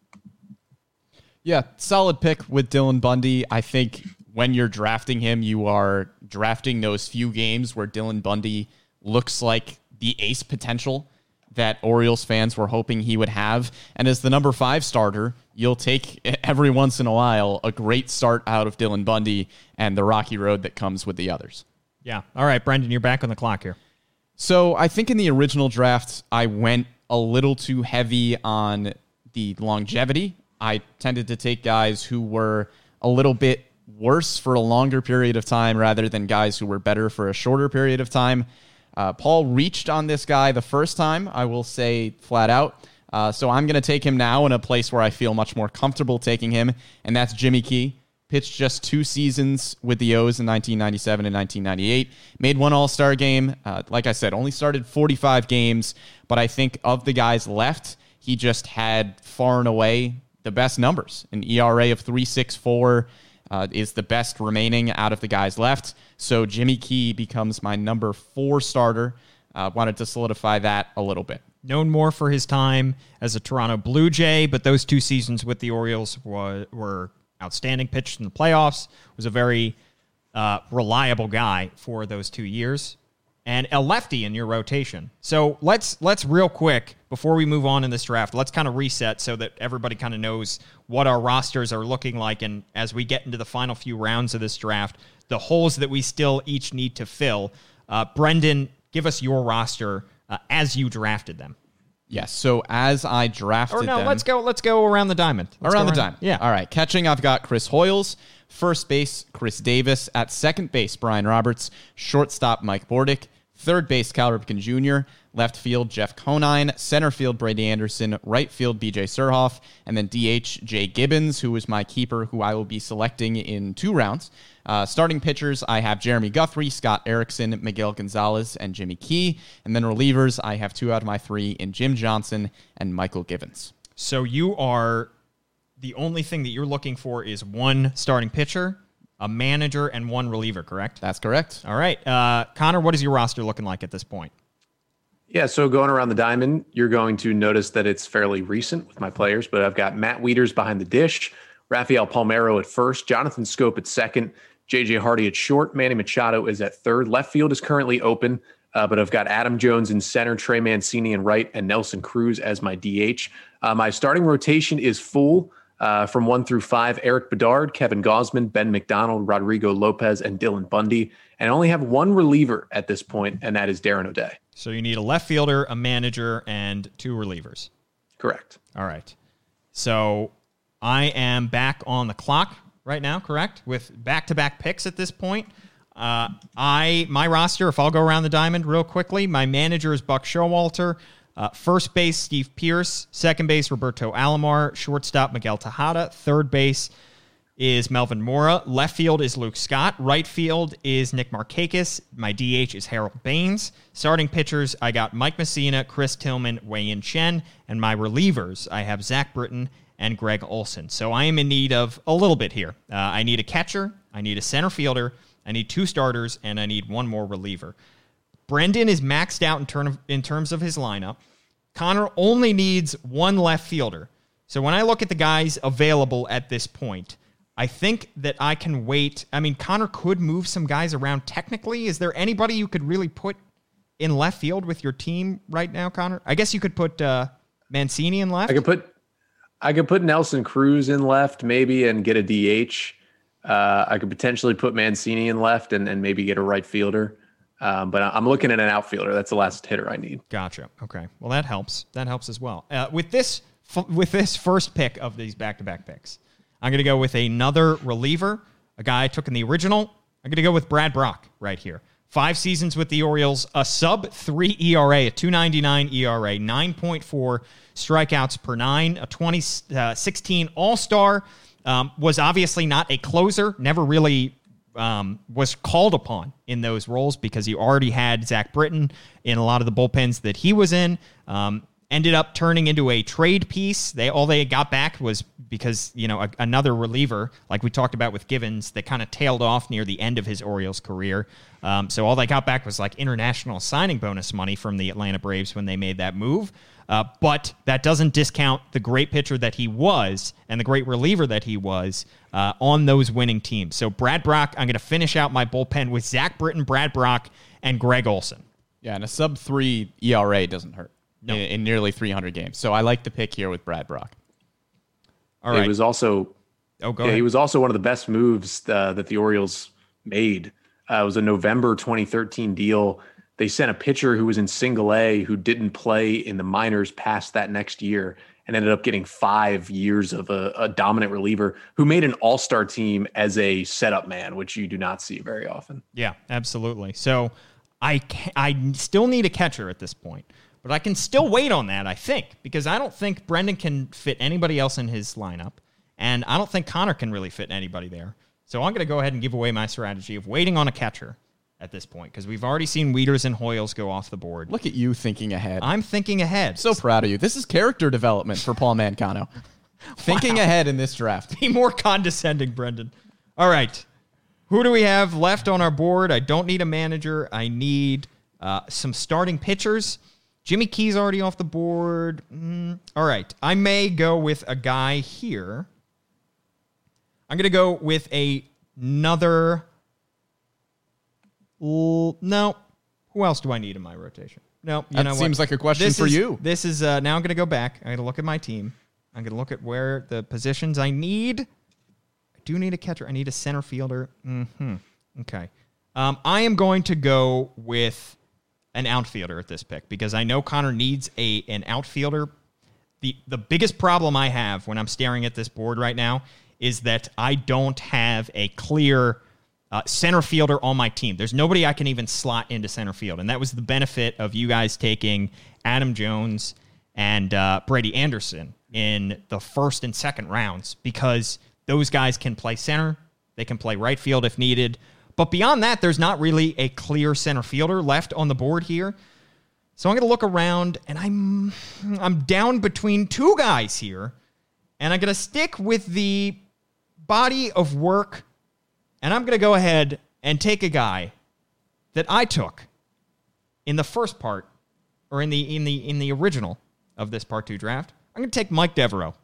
Yeah, solid pick with Dylan Bundy. I think when you're drafting him, you are drafting those few games where Dylan Bundy looks like the ace potential that Orioles fans were hoping he would have. And as the number five starter, you'll take every once in a while a great start out of Dylan Bundy and the rocky road that comes with the others. Yeah. All right, Brendan, you're back on the clock here. So I think in the original draft, I went a little too heavy on the longevity. I tended to take guys who were a little bit worse for a longer period of time rather than guys who were better for a shorter period of time. Uh, Paul reached on this guy the first time, I will say flat out. Uh, so I'm going to take him now in a place where I feel much more comfortable taking him, and that's Jimmy Key. Pitched just two seasons with the O's in 1997 and 1998. Made one All Star game. Uh, like I said, only started 45 games, but I think of the guys left, he just had far and away the best numbers an ERA of 364 uh, is the best remaining out of the guys left. So Jimmy Key becomes my number four starter. Uh, wanted to solidify that a little bit. Known more for his time as a Toronto Blue Jay, but those two seasons with the Orioles were, were outstanding. Pitched in the playoffs, was a very uh, reliable guy for those two years and a lefty in your rotation. So let's let's real quick before we move on in this draft, let's kind of reset so that everybody kind of knows what our rosters are looking like, and as we get into the final few rounds of this draft, the holes that we still each need to fill. Uh, Brendan, give us your roster uh, as you drafted them. Yes. So as I drafted Or no, them, let's go. Let's go around the diamond. Let's around the diamond. Yeah. All right. Catching, I've got Chris Hoiles. First base, Chris Davis. At second base, Brian Roberts. Shortstop, Mike Bordick. Third base, Cal Ripken Jr. Left field, Jeff Conine. Center field, Brady Anderson. Right field, BJ Surhoff. And then DH, Jay Gibbons, who is my keeper, who I will be selecting in two rounds. Uh, starting pitchers, I have Jeremy Guthrie, Scott Erickson, Miguel Gonzalez, and Jimmy Key. And then relievers, I have two out of my three in Jim Johnson and Mychal Givens. So you are the only thing that you're looking for is one starting pitcher, a manager, and one reliever. Correct. That's correct. All right, uh, Connor. What is your roster looking like at this point? Yeah, so going around the diamond, you're going to notice that it's fairly recent with my players, but I've got Matt Wieters behind the dish, Rafael Palmeiro at first, Jonathan Schoop at second, JJ Hardy at short, Manny Machado is at third. Left field is currently open, uh, but I've got Adam Jones in center, Trey Mancini in right, and Nelson Cruz as my DH. Uh, my starting rotation is full. Uh, from one through five, Erik Bedard, Kevin Gausman, Ben McDonald, Rodrigo Lopez, and Dylan Bundy. And I only have one reliever at this point, and that is Darren O'Day. So you need a left fielder, a manager, and two relievers. Correct. All right. So I am back on the clock right now, correct? With back-to-back picks at this point. Uh, I my roster, if I'll go around the diamond real quickly, my manager is Buck Showalter. Uh, first base, Steve Pearce. Second base, Roberto Alomar. Shortstop, Miguel Tejada. Third base is Melvin Mora. Left field is Luke Scott. Right field is Nick Markakis. My DH is Harold Baines. Starting pitchers, I got Mike Mussina, Chris Tillman, Wei Yin Chen. And my relievers, I have Zach Britton and Gregg Olson. So I am in need of a little bit here. Uh, I need a catcher, I need a center fielder, I need two starters, and I need one more reliever. Brendan is maxed out in, term of, in terms of his lineup. Connor only needs one left fielder. So when I look at the guys available at this point, I think that I can wait. I mean, Connor could move some guys around technically. Is there anybody you could really put in left field with your team right now, Connor? I guess you could put uh, Mancini in left. I could put I could put Nelson Cruz in left maybe and get a DH. Uh, I could potentially put Mancini in left and, and maybe get a right fielder. Um, but I'm looking at an outfielder. That's the last hitter I need. Gotcha. Okay. Well, that helps. That helps as well. Uh, with this f- with this first pick of these back to back picks, I'm going to go with another reliever, a guy I took in the original. I'm going to go with Brad Brach right here. Five seasons with the Orioles, a sub three ERA, a 299 ERA, 9.4 strikeouts per nine, a 2016 All Star. Um, was obviously not a closer, never really um, was called upon in those roles because he already had Zach Britton in a lot of the bullpens that he was in. Um, ended up turning into a trade piece. They all they got back was because you know a, another reliever, like we talked about with Givens, that kind of tailed off near the end of his Orioles career. Um, so all they got back was like international signing bonus money from the Atlanta Braves when they made that move. Uh, but that doesn't discount the great pitcher that he was and the great reliever that he was uh, on those winning teams. So Brad Brach, I'm going to finish out my bullpen with Zach Britton, Brad Brach, and Gregg Olson. Yeah, and a sub three ERA doesn't hurt in, in nearly 300 games. So I like the pick here with Brad Brach. All He was also oh, go yeah, ahead. he was also one of the best moves uh, that the Orioles made. Uh, it was a November 2013 deal. They sent a pitcher who was in single A who didn't play in the minors past that next year and ended up getting five years of a, a dominant reliever who made an all star team as a setup man, which you do not see very often. Yeah, absolutely. So I ca- I still need a catcher at this point, but I can still wait on that. I think because I don't think Brendan can fit anybody else in his lineup, and I don't think Connor can really fit anybody there. So I'm going to go ahead and give away my strategy of waiting on a catcher at this point because we've already seen Wieters and Hoiles go off the board. Look at you thinking ahead. I'm thinking ahead. so proud of you. This is character development for Paul Mancano. Thinking ahead in this draft. be more condescending, Brendan. All right. Who do we have left on our board? I don't need a manager. I need uh, some starting pitchers. Jimmy Key's already off the board. Mm, all right. I may go with a guy here. I'm going to go with a, another. L- no. Who else do I need in my rotation? No, you That know what? seems like a question This for is- you. This is uh, now. I'm going to go back. I'm going to look at my team. I'm going to look at where the positions I need. I do need a catcher. I need a center fielder. Hmm. Okay. Um, I am going to go with an outfielder at this pick because I know Connor needs a an outfielder. The the biggest problem I have when I'm staring at this board right now is that I don't have a clear uh, center fielder on my team. There's nobody I can even slot into center field, and that was the benefit of you guys taking Adam Jones and uh, Brady Anderson in the first and second rounds because those guys can play center, they can play right field if needed. But beyond that, there's not really a clear center fielder left on the board here. So I'm going to look around, and I'm I'm down between two guys here, and I'm going to stick with the body of work, and I'm going to go ahead and take a guy that I took in the first part, or in the in the in the original of this part two draft. I'm going to take Mike Devereaux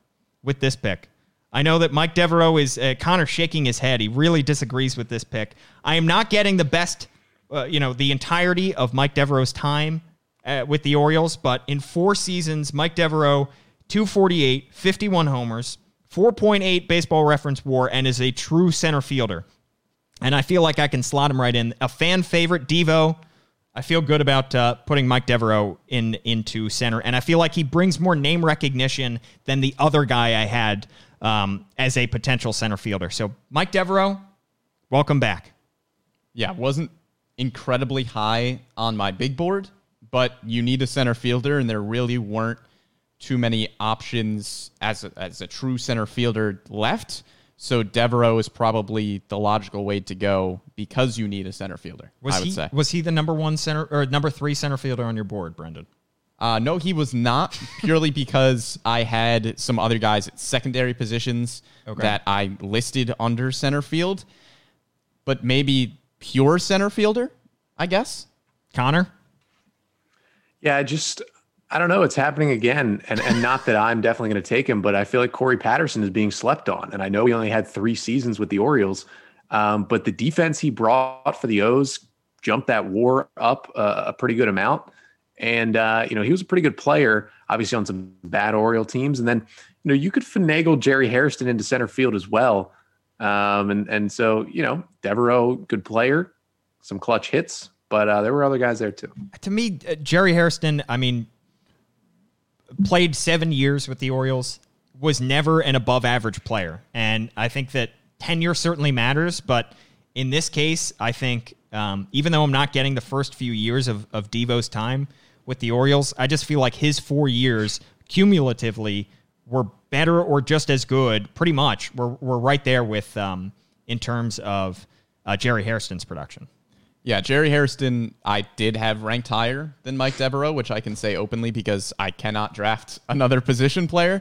with this pick. I know that Mike Devereaux is uh, Connor shaking his head. He really disagrees with this pick. I am not getting the best, uh, you know, the entirety of Mike Devereaux's time uh, with the Orioles, but in four seasons, Mike Devereaux, 248, 51 homers, 4.8 baseball reference war, and is a true center fielder. And I feel like I can slot him right in. A fan favorite, Devo. I feel good about uh, putting Mike Devereaux in into center, and I feel like he brings more name recognition than the other guy I had um, as a potential center fielder. So, Mike Devereaux, welcome back. Yeah, wasn't incredibly high on my big board, but you need a center fielder, and there really weren't too many options as a, as a true center fielder left. So Devereaux is probably the logical way to go because you need a center fielder. Was I would he say. was he the number one center or number three center fielder on your board, Brendan? Uh, no, he was not purely because I had some other guys at secondary positions Okay. that I listed under center field, but maybe pure center fielder, I guess. Connor, Yeah, just I don't know. It's happening again, and and not that I'm definitely going to take him, but I feel like Corey Patterson is being slept on, and I know he only had three seasons with the Orioles, um, but the defense he brought for the O's jumped that WAR up uh, a pretty good amount, and uh, you know he was a pretty good player, obviously on some bad Oriole teams, and then you know you could finagle Jerry Hairston into center field as well, um, and and so you know Devereaux, good player, some clutch hits. but uh, there were other guys there too. to me, uh, Jerry Hairston, I mean, played seven years with the Orioles, was never an above average player. And I think that tenure certainly matters. But in this case, I think um, even though I'm not getting the first few years of, of Devo's time with the Orioles, I just feel like his four years cumulatively were better or just as good, pretty much. We're, we're right there with um, in terms of uh, Jerry Hairston's production. Yeah, Jerry Hairston, I did have ranked higher than Mike Devereaux, which I can say openly because I cannot draft another position player.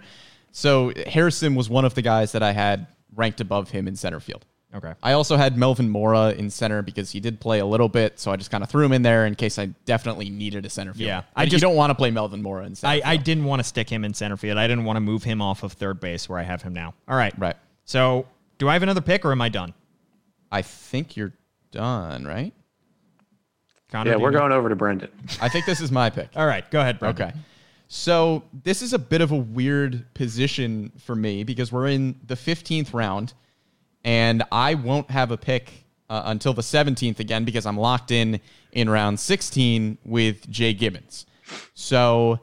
So Hairston was one of the guys that I had ranked above him in center field. Okay. I also had Melvin Mora in center because he did play a little bit, so I just kind of threw him in there in case I definitely needed a center field. Yeah, I just just- don't want to play Melvin Mora in center. I, I didn't want to stick him in center field. I didn't want to move him off of third base where I have him now. All right. Right. So, do I have another pick or am I done? I think you're done, right? Connor, Yeah, we're you- going over to Brendan. I think this is my pick. All right. Go ahead, Brendan. Okay. So this is a bit of a weird position for me because we're in the 15th round and I won't have a pick uh, until the 17th again because I'm locked in in round 16 with Jay Gibbons. So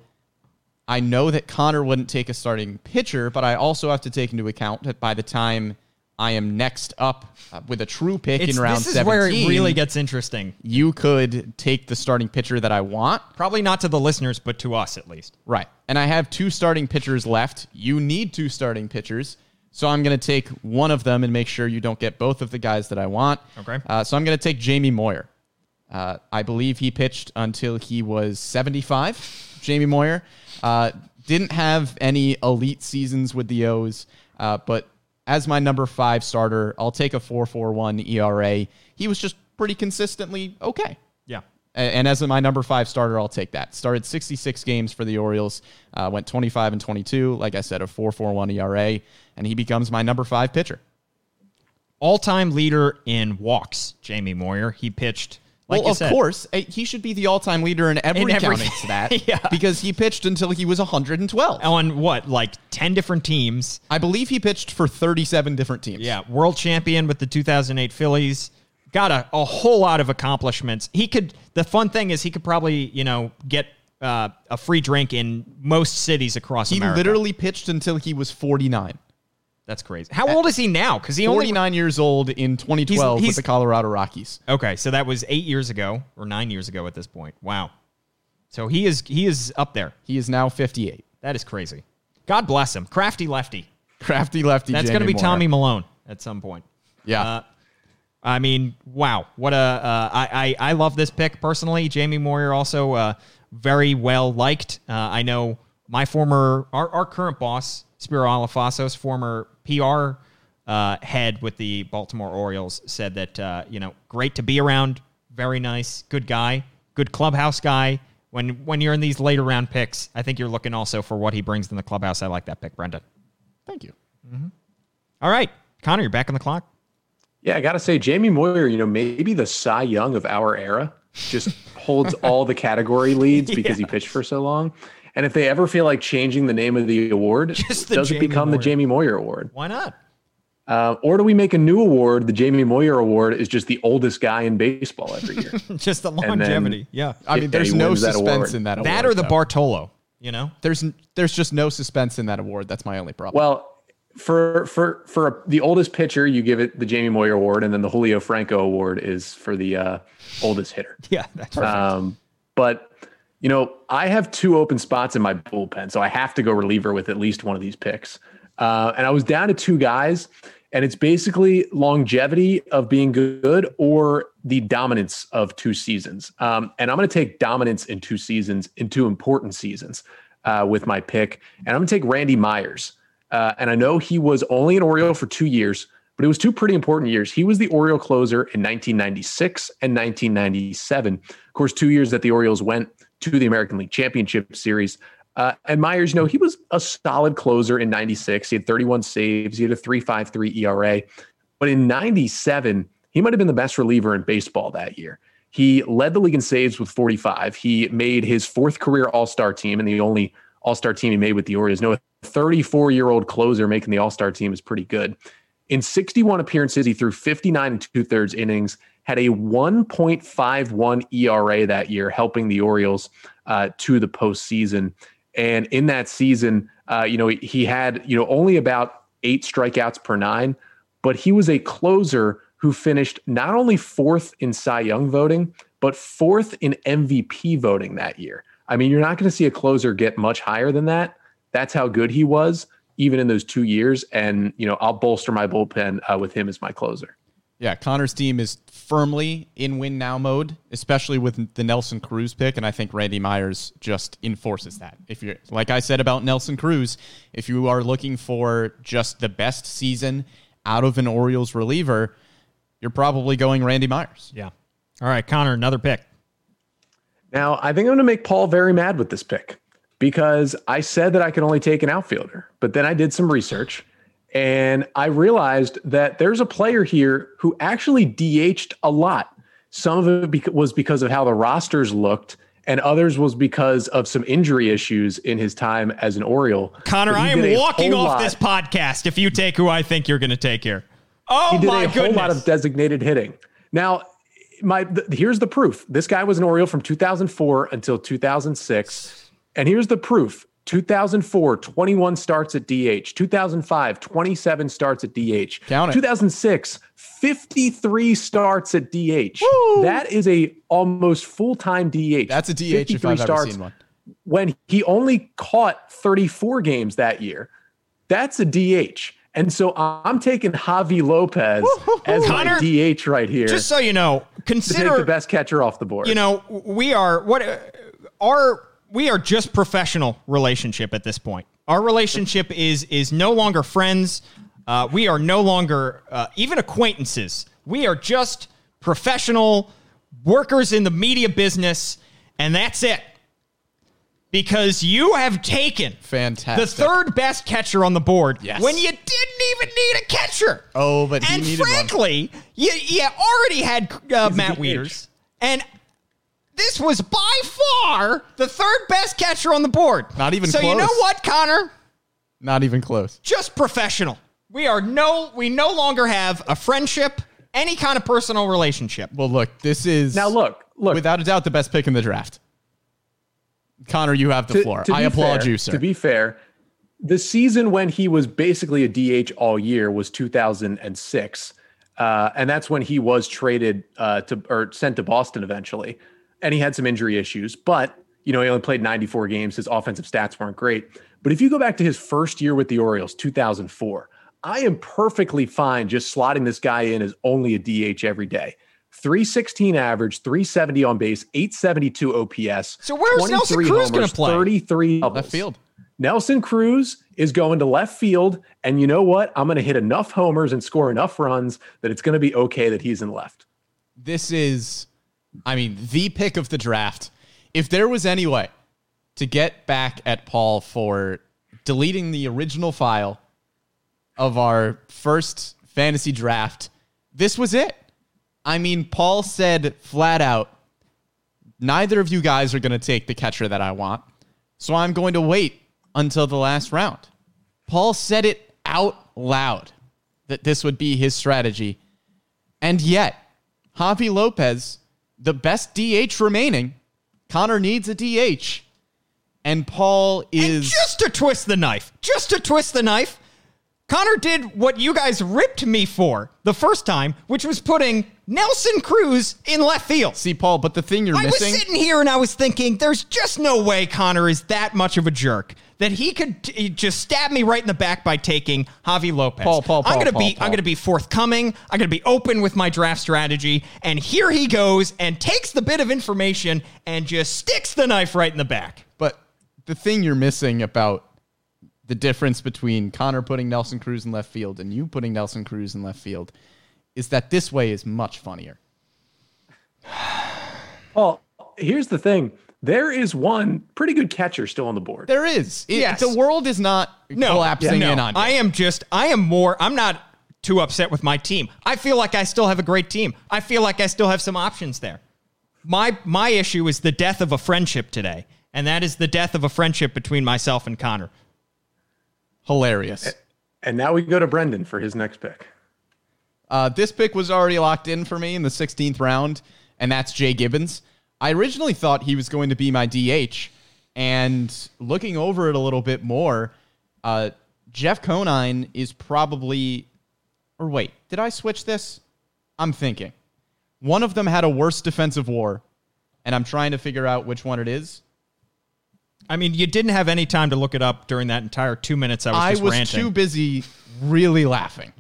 I know that Connor wouldn't take a starting pitcher, but I also have to take into account that by the time I am next up uh, with a true pick It's, in round this is 17, where it really gets interesting. you could take the starting pitcher that I want Probably not to the listeners, but to us at least. Right. And I have two starting pitchers left. You need two starting pitchers. So I'm going to take one of them and make sure you don't get both of the guys that I want. Okay. Uh, so I'm going to take Jamie Moyer. Uh, I believe he pitched until he was 75. Jamie Moyer uh, didn't have any elite seasons with the O's, uh, but as my number five starter, I'll take a 4.41 ERA. He was just pretty consistently okay. Yeah. And as my number five starter, I'll take that. Started 66 games for the Orioles, uh, went 25 and 22. Like I said, a 4.41 ERA, and he becomes my number five pitcher. All time leader in walks, Jamie Moyer. He pitched, like well, of said, course, eh, he should be the all-time leader in every, In every- counting stat Yeah. because he pitched until he was 112. on what, like 10 different teams. I believe he pitched for 37 different teams. Yeah, world champion with the 2008 Phillies. Got a, a whole lot of accomplishments. He could. The fun thing is, he could probably you know get uh, a free drink in most cities across he America. literally pitched until he was 49. That's crazy. How old is he now? Because he only 49 years old in 2012 he's- with the Colorado Rockies. Okay, so that was eight years ago or nine years ago at this point. Wow. So he is he is up there. He is now 58. That is crazy. God bless him. Crafty lefty. Crafty lefty. That's going to be Tommy Milone at some point. Yeah. Uh, I mean, wow, what a! Uh, I, I I love this pick personally. Jamie Moyer also uh, very well liked. Uh, I know my former, our, our current boss, Spiro Alafassos, former PR uh, head with the Baltimore Orioles, said that uh, you know, great to be around, very nice, good guy, good clubhouse guy. When when you're in these later round picks, I think you're looking also for what he brings in the clubhouse. I like that pick, Brendan. Thank you. All right, Connor, you're back on the clock. Yeah, I got to say, Jamie Moyer, you know, maybe the Cy Young of our era just holds all the category leads because he pitched for so long. And if they ever feel like changing the name of the award, Just the does Jamie it become Moyer. the Jamie Moyer Award? Why not? Uh, or do we make a new award? The Jamie Moyer Award is just the oldest guy in baseball every year. Just the longevity. yeah. I mean, there's no that suspense in that award. That or the though. Bartolo, you know? There's there's just no suspense in that award. That's my only problem. well, for for for the oldest pitcher, you give it the Jamie Moyer Award, and then the Julio Franco Award is for the uh, oldest hitter. Yeah, that's right. Um, but you know, I have two open spots in my bullpen, so I have to go reliever with at least one of these picks. Uh, and I was down to two guys, and it's basically longevity of being good or the dominance of two seasons. Um, and I'm going to take dominance in two seasons, in two important seasons, uh, with my pick, and I'm going to take Randy Myers. Uh, and I know he was only an Oriole for two years, but it was two pretty important years. He was the Oriole closer in 1996 and 1997. Of course, two years that the Orioles went to the American League Championship Series. Uh, and Myers, you know, he was a solid closer in 96. He had 31 saves. He had a 3.53 ERA. But in 97, he might have been the best reliever in baseball that year. He led the league in saves with 45. He made his fourth career All Star team and the only All Star team he made with the Orioles. No, a 34 year old closer making the All Star team is pretty good. In 61 appearances, he threw 59 and two thirds innings, had a 1.51 ERA that year, helping the Orioles uh, to the postseason. And in that season, uh, you know, he had, you know, only about eight strikeouts per nine, but he was a closer who finished not only fourth in Cy Young voting, but fourth in MVP voting that year. I mean, you're not going to see a closer get much higher than that. That's how good he was, even in those two years. And, you know, I'll bolster my bullpen uh, with him as my closer. Yeah, Connor's team is firmly in win now mode, especially with the Nelson Cruz pick, and I think Randy Myers just enforces that. If you're like I said about Nelson Cruz, if you are looking for just the best season out of an Orioles reliever, you're probably going Randy Myers. Yeah. All right, Connor, another pick. Now, I think I'm going to make Paul very mad with this pick because I said that I could only take an outfielder, but then I did some research and I realized that there's a player here who actually DH'd a lot. Some of it was because of how the rosters looked, and others was because of some injury issues in his time as an Oriole. Connor, I am walking off lot- this podcast if you take who I think you're going to take here. Oh he did my a goodness. whole lot of designated hitting. Now, my th- here's the proof. This guy was an Oriole from 2004 until 2006. And here's the proof. 2004, 21 starts at DH. 2005, 27 starts at DH. Count it. 2006, 53 starts at DH. That is a almost full-time DH. That's a DH if I've ever seen one. when he only caught 34 games that year. That's a DH. And so I'm taking Javy Lopez as my DH right here Just so you know, consider the best catcher off the board. you know we are what uh, our we are just professional relationship at this point our relationship is is no longer friends uh, we are no longer uh, even acquaintances we are just professional workers in the media business and that's it because you have taken Fantastic. the third best catcher on the board Yes. when you didn't even need a catcher Oh, but he and frankly, you, you already had uh, Matt DH. And this was by far the third best catcher on the board. Not even so. You know what, Connor? Not even close. Just professional. We are no. We no longer have a friendship, any kind of personal relationship. Well, look, this is now look, look. without a doubt the best pick in the draft. Connor, you have the to- floor. to I applaud fair- you, sir. To be fair, the season when he was basically a DH all year was 2006, uh, and that's when he was traded uh, to or sent to Boston eventually, and he had some injury issues. But you know, he only played 94 games. His offensive stats weren't great. But if you go back to his first year with the Orioles, 2004, I am perfectly fine just slotting this guy in as only a DH every day. 316 average, 370 on base, 872 OPS. So where's Nelson 23 Cruz gonna play? 33 doubles. Left field. Nelson Cruz is going to left field. And you know what? I'm going to hit enough homers and score enough runs that it's going to be okay that he's in left. This is, I mean, the pick of the draft. If there was any way to get back at Paul for deleting the original file of our first fantasy draft, this was it. I mean, Paul said flat out, neither of you guys are going to take the catcher that I want. So I'm going to wait until the last round. Paul said it out loud that this would be his strategy. And yet, Javy Lopez, the best DH remaining, Connor needs a DH. And Paul And is just to twist the knife, just to twist the knife, Connor did what you guys ripped me for the first time, which was putting Nelson Cruz in left field. See Paul, but the thing you're missing. I was sitting here and I was thinking, there's just no way Connor is that much of a jerk that he could t- just stab me right in the back by taking Javy Lopez. Paul, Paul, Paul I'm gonna Paul, be, Paul. I'm gonna be forthcoming. I'm gonna be open with my draft strategy. And here he goes and takes the bit of information and just sticks the knife right in the back. But the thing you're missing about the difference between Connor putting Nelson Cruz in left field and you putting Nelson Cruz in left field is that this way is much funnier. Well, here's the thing there is one pretty good catcher still on the board. There is. It- Yes. The world is not collapsing no. in on you. I am just, I am more, I'm not too upset with my team. I feel like I still have a great team. I feel like I still have some options there. My my issue is the death of a friendship today, and that is the death of a friendship between myself and Connor. Hilarious. And now we go to Brendan for his next pick. Uh, this pick was already locked in for me in the 16th round, and that's Jay Gibbons. I originally thought he was going to be my DH, and looking over it a little bit more, uh, Jeff Conine is probably. Or wait, did I switch this? I'm thinking. One of them had a worse defensive war, and I'm trying to figure out which one it is. I mean, you didn't have any time to look it up during that entire two minutes I was I just was ranting. too busy really laughing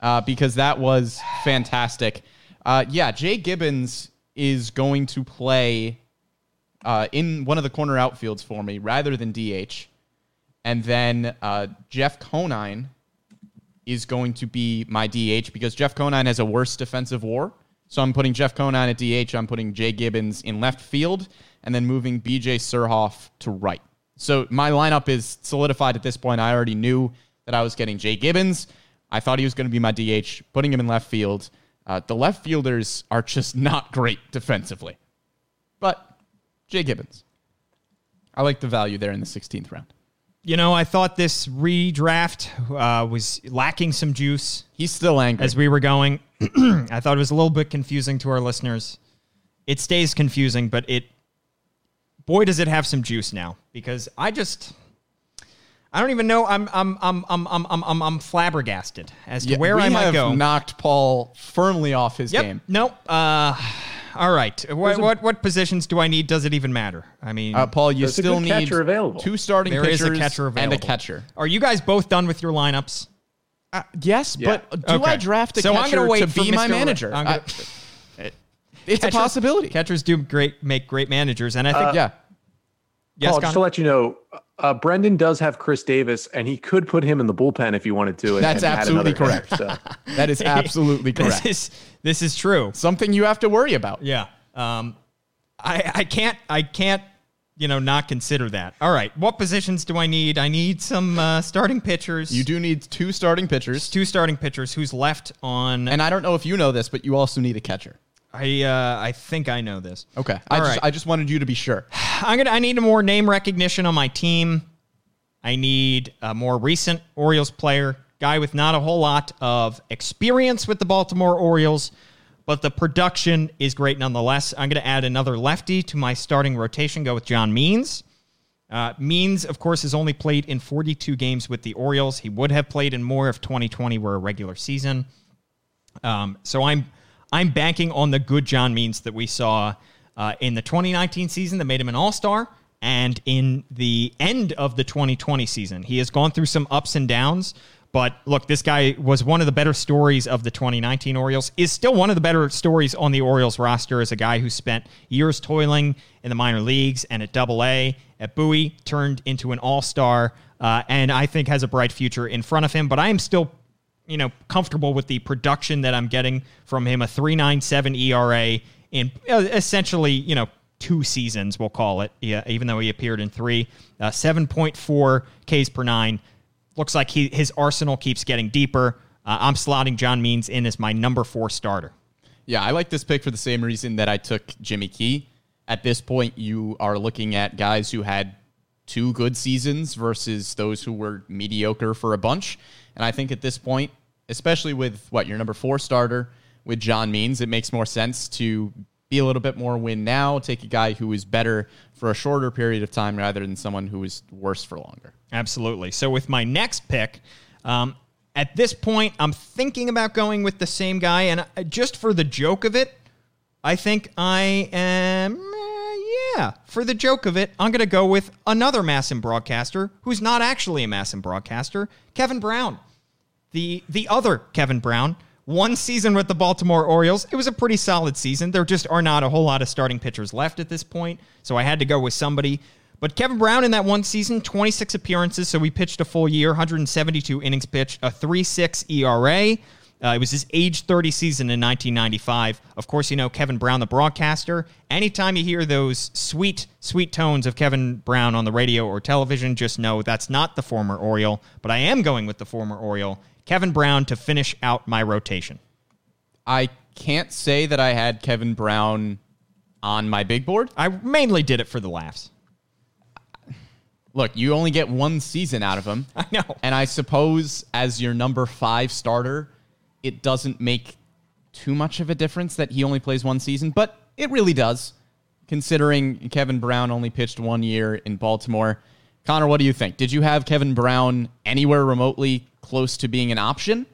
uh, because that was fantastic. Uh, yeah, Jay Gibbons is going to play uh, in one of the corner outfields for me rather than DH. And then uh, Jeff Conine is going to be my DH because Jeff Conine has a worse defensive war. So I'm putting Jeff Conine at DH. I'm putting Jay Gibbons in left field and then moving BJ Surhoff to right. So my lineup is solidified at this point. I already knew that I was getting Jay Gibbons. I thought he was going to be my DH, putting him in left field. Uh, the left fielders are just not great defensively. But Jay Gibbons. I like the value there in the 16th round. You know, I thought this redraft uh, was lacking some juice He's still angry. as we were going. I thought it was a little bit confusing to our listeners. It stays confusing, but it, boy, does it have some juice now because I just, I don't even know. I'm, I'm, I'm, I'm, I'm, I'm, I'm, I'm flabbergasted as to Yeah, where we I might go. We have go. knocked Paul firmly off his Yep. game. Nope. Uh, all right. What, what what positions do I need? Does it even matter? I mean, Uh, Paul, you There's a still good need catcher available. two starting there is pitchers a catcher available and a catcher. Are you guys both done with your lineups? Uh, yes, Yeah. but do Okay. I draft a So I'm catcher gonna wait to be my Mr. Ra- manager? I'm gonna- I- it's a possibility. Catchers do great, make great managers, and I think yeah. yes, Paul, just to let you know, uh, Brendan does have Chris Davis, and he could put him in the bullpen if he wanted to. And, That's and absolutely another hitter, correct. so. That is absolutely correct. This is this is true. Something you have to worry about. Yeah. Um, I I can't I can't you know not consider that. All right, what positions do I need? I need some uh, starting pitchers. You do need two starting pitchers. two starting pitchers. Who's left on? And I don't know if you know this, but you also need a catcher. I uh, I think I know this. Okay. I All just right. I just wanted you to be sure. I'm gonna. I need more name recognition on my team. I need a more recent Orioles player, guy with not a whole lot of experience with the Baltimore Orioles, but the production is great nonetheless. I'm gonna add another lefty to my starting rotation. Go with John Means. Uh, Means, of course, has only played in 42 games with the Orioles. He would have played in more if 2020 were a regular season. Um, so I'm I'm banking on the good John Means that we saw uh, in the 2019 season that made him an All Star, and in the end of the 2020 season. He has gone through some ups and downs. But look, this guy was one of the better stories of the 2019 Orioles. Is still one of the better stories on the Orioles roster as a guy who spent years toiling in the minor leagues and at Double A at Bowie, turned into an All Star, uh, and I think has a bright future in front of him. But I am still you know, comfortable with the production that I'm getting from him. A 3.97 ERA in uh, essentially, you know, two seasons, we'll call it. Yeah, even though he appeared in three, uh, 7.4 Ks per nine. Looks like he his arsenal keeps getting deeper. Uh, I'm slotting John Means in as my number four starter. Yeah, I like this pick for the same reason that I took Jimmy Key. At this point, you are looking at guys who had two good seasons versus those who were mediocre for a bunch. And I think at this point, especially with what your number four starter with John Means, it makes more sense to be a little bit more win now, take a guy who is better for a shorter period of time rather than someone who is worse for longer. Absolutely. So with my next pick, um, at this point, I'm thinking about going with the same guy, and uh, just for the joke of it, I think I am. uh, yeah, for the joke of it, I'm going to go with another MASN broadcaster who's not actually a MASN broadcaster, Kevin Brown. The the other Kevin Brown, one season with the Baltimore Orioles. It was a pretty solid season. There just are not a whole lot of starting pitchers left at this point, so I had to go with somebody. But Kevin Brown in that one season, 26 appearances, so we pitched a full year, 172 innings pitched, a 3.6 ERA. Uh, it was his age 30 season in 1995. Of course, you know Kevin Brown, the broadcaster. Anytime you hear those sweet, sweet tones of Kevin Brown on the radio or television, just know that's not the former Oriole, but I am going with the former Oriole, Kevin Brown, to finish out my rotation. I can't say that I had Kevin Brown on my big board. I mainly did it for the laughs. Look, you only get one season out of him. I know. And I suppose as your number five starter, it doesn't make too much of a difference that he only plays one season, but it really does, considering Kevin Brown only pitched one year in Baltimore. Connor, what do you think? Did you have Kevin Brown anywhere remotely close to being an option?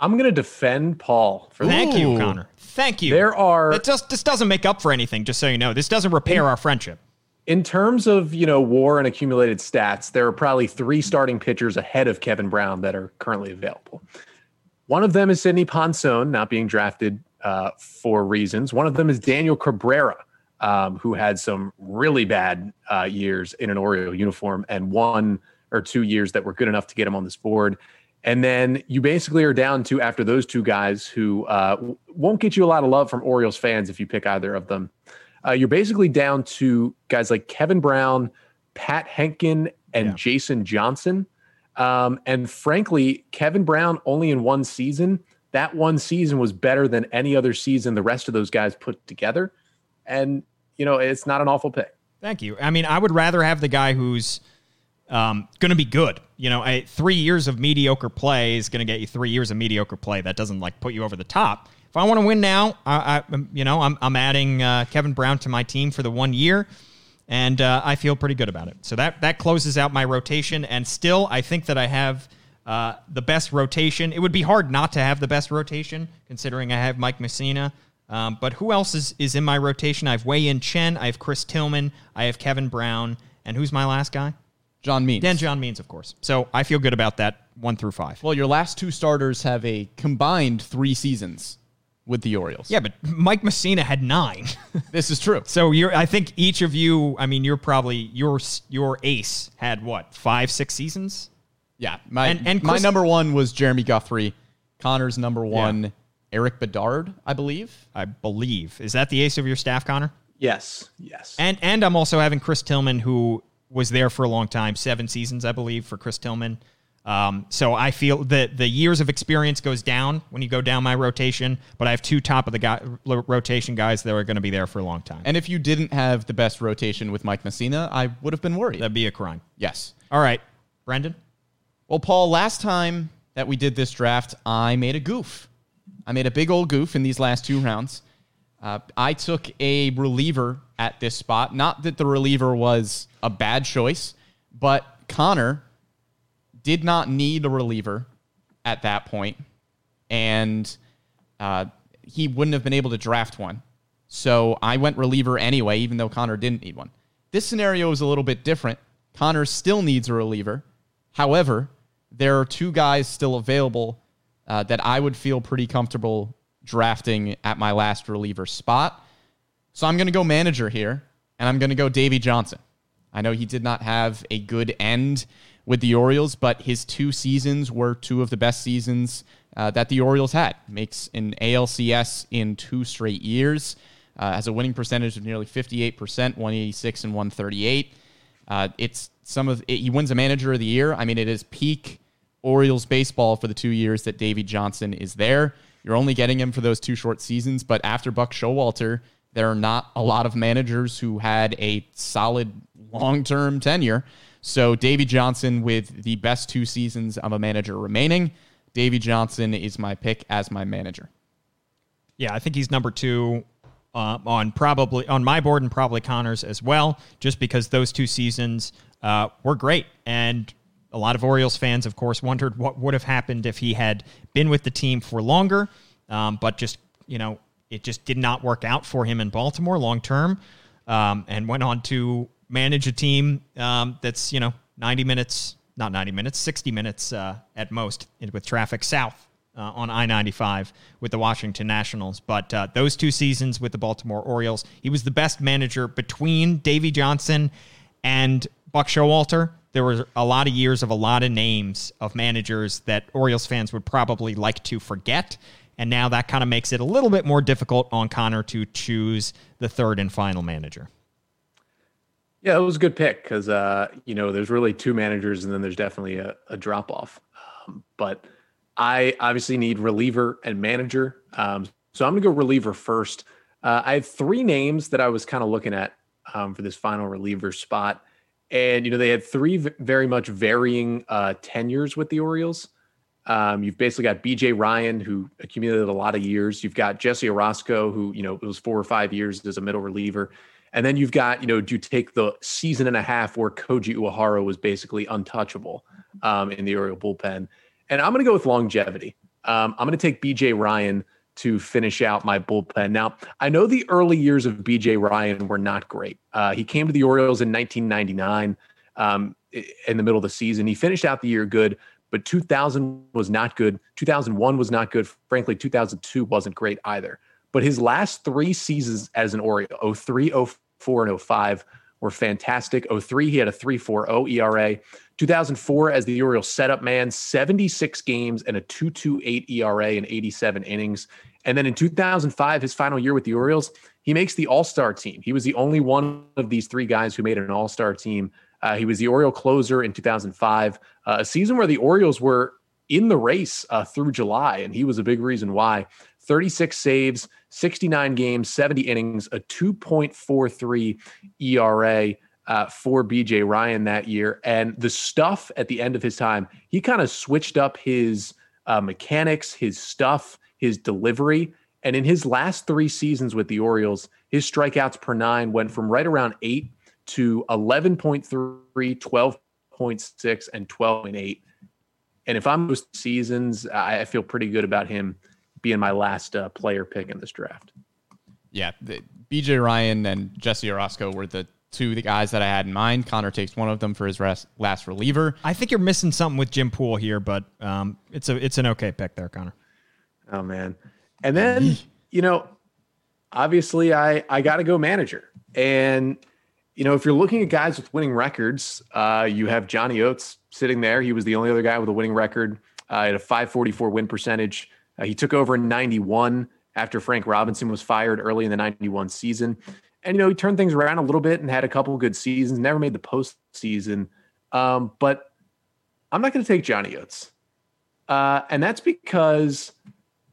I'm going to defend Paul for Thank that. you, Connor. Thank you. There are- That just this doesn't make up for anything. Just so you know, this doesn't repair our friendship. In terms of, you know, war and accumulated stats, there are probably three starting pitchers ahead of Kevin Brown that are currently available. One of them is Sidney Ponson, not being drafted uh, for reasons. One of them is Daniel Cabrera, um, who had some really bad uh, years in an Oriole uniform and one or two years that were good enough to get him on this board. And then you basically are down to after those two guys who uh, won't get you a lot of love from Orioles fans if you pick either of them. Uh, you're basically down to guys like Kevin Brown, Pat Hentgen, and Yeah. Jason Johnson. Um, and frankly, Kevin Brown only in one season. That one season was better than any other season the rest of those guys put together. And, you know, it's not an awful pick. Thank you. I mean, I would rather have the guy who's um, going to be good. You know, a, three years of mediocre play is going to get you three years of mediocre play. That doesn't like put you over the top. If I want to win now, I, I you know, I'm, I'm adding uh, Kevin Brown to my team for the one year, and uh, I feel pretty good about it. So that that closes out my rotation, and still, I think that I have. Uh, the best rotation. It would be hard not to have the best rotation, considering I have Mike Mussina. Um, but who else is, is in my rotation? I have Wei Yin Chen, I have Chris Tillman, I have Kevin Brown, and who's my last guy? John Means. Dan John Means, of course. So I feel good about that one through five. Well, your last two starters have a combined three seasons with the Orioles. Yeah, but Mike Mussina had nine. This is true. so you're, I think each of you, I mean, you're probably your your ace had what five, six seasons. Yeah. My, And- and my number one was Jeremy Guthrie. Connor's number one, Erik Bedard, I believe. I believe is that the ace of your staff, Connor? Yes. Yes. And and I'm also having Chris Tillman, who was there for a long time, seven seasons, I believe, for Chris Tillman. Um, so I feel that the years of experience goes down when you go down my rotation, but I have two top of the guy, rotation guys that are going to be there for a long time. And if you didn't have the best rotation with Mike Mussina, I would have been worried. That'd be a crime. yes. All right, Brendan. Well, Paul, last time that we did this draft, I made a goof. I made a big old goof in these last two rounds. Uh, I took a reliever at this spot. Not that the reliever was a bad choice, but Connor did not need a reliever at that point, and uh, he wouldn't have been able to draft one. So I went reliever anyway, even though Connor didn't need one. This scenario is a little bit different. Connor still needs a reliever. However, there are two guys still available uh, that I would feel pretty comfortable drafting at my last reliever spot. So I'm going to go manager here, and I'm going to go Davey Johnson. I know he did not have a good end with the Orioles, but his two seasons were two of the best seasons uh, that the Orioles had. Makes an ALCS in two straight years. Uh, has a winning percentage of nearly 58%, 186 and 138. Uh, it's some of it, he wins a manager of the year. I mean, it is peak Orioles baseball for the two years that Davey Johnson is there. You're only getting him for those two short seasons, but after Buck Showalter, there are not a lot of managers who had a solid long-term tenure. So Davey Johnson with the best two seasons of a manager remaining. Davey Johnson is my pick as my manager. Yeah, I think he's number two uh, on probably on my board and probably Connor's as well, just because those two seasons uh, were great. And a lot of Orioles fans, of course, wondered what would have happened if he had been with the team for longer. Um, but just you know, it just did not work out for him in Baltimore long term, um, and went on to manage a team um, that's you know 90 minutes, not 90 minutes, 60 minutes uh, at most with traffic south uh, on I 95 with the Washington Nationals. But uh, those two seasons with the Baltimore Orioles, he was the best manager between Davey Johnson and Buck Showalter. There were a lot of years of a lot of names of managers that Orioles fans would probably like to forget. And now that kind of makes it a little bit more difficult on Connor to choose the third and final manager. Yeah, it was a good pick because uh, you know there's really two managers, and then there's definitely a, a drop off. Um, but I obviously need reliever and manager, um, so I'm gonna go reliever first. Uh, I have three names that I was kind of looking at um, for this final reliever spot, and you know they had three v- very much varying uh, tenures with the Orioles. Um, you've basically got BJ Ryan, who accumulated a lot of years. You've got Jesse Orosco, who, you know, it was four or five years as a middle reliever. And then you've got, you know, do you take the season and a half where Koji Uehara was basically untouchable um, in the Oriole bullpen? And I'm going to go with longevity. Um, I'm going to take BJ Ryan to finish out my bullpen. Now, I know the early years of BJ Ryan were not great. Uh, he came to the Orioles in 1999 um, in the middle of the season. He finished out the year good, but 2000 was not good. 2001 was not good. Frankly, 2002 wasn't great either. But his last three seasons as an Oriole, 03, 04, and 05, were fantastic. 03, he had a 3.40 ERA. 2004, as the Orioles setup man, 76 games and a 2.28 ERA in 87 innings. And then in 2005, his final year with the Orioles, he makes the All Star team. He was the only one of these three guys who made an All Star team. Uh, he was the Oriole closer in 2005, uh, a season where the Orioles were in the race uh, through July, and he was a big reason why. 36 saves, 69 games, 70 innings, a 2.43 ERA uh, for BJ Ryan that year. And the stuff at the end of his time, he kind of switched up his uh, mechanics, his stuff, his delivery. And in his last three seasons with the Orioles, his strikeouts per nine went from right around eight to 11.3, 12.6, and 12.8. And if I'm those seasons, I feel pretty good about him being my last uh, player pick in this draft. Yeah, the, BJ Ryan and Jesse Orosco were the two the guys that I had in mind. Connor takes one of them for his rest, last reliever. I think you're missing something with Jim Poole here, but um, it's a it's an okay pick there, Connor. Oh man, and then you know, obviously I I got to go manager, and you know if you're looking at guys with winning records, uh, you have Johnny Oates sitting there. He was the only other guy with a winning record. Uh, at a 544 win percentage. Uh, he took over in 91 after Frank Robinson was fired early in the 91 season. And, you know, he turned things around a little bit and had a couple good seasons, never made the postseason. Um, but I'm not going to take Johnny Oates. Uh, and that's because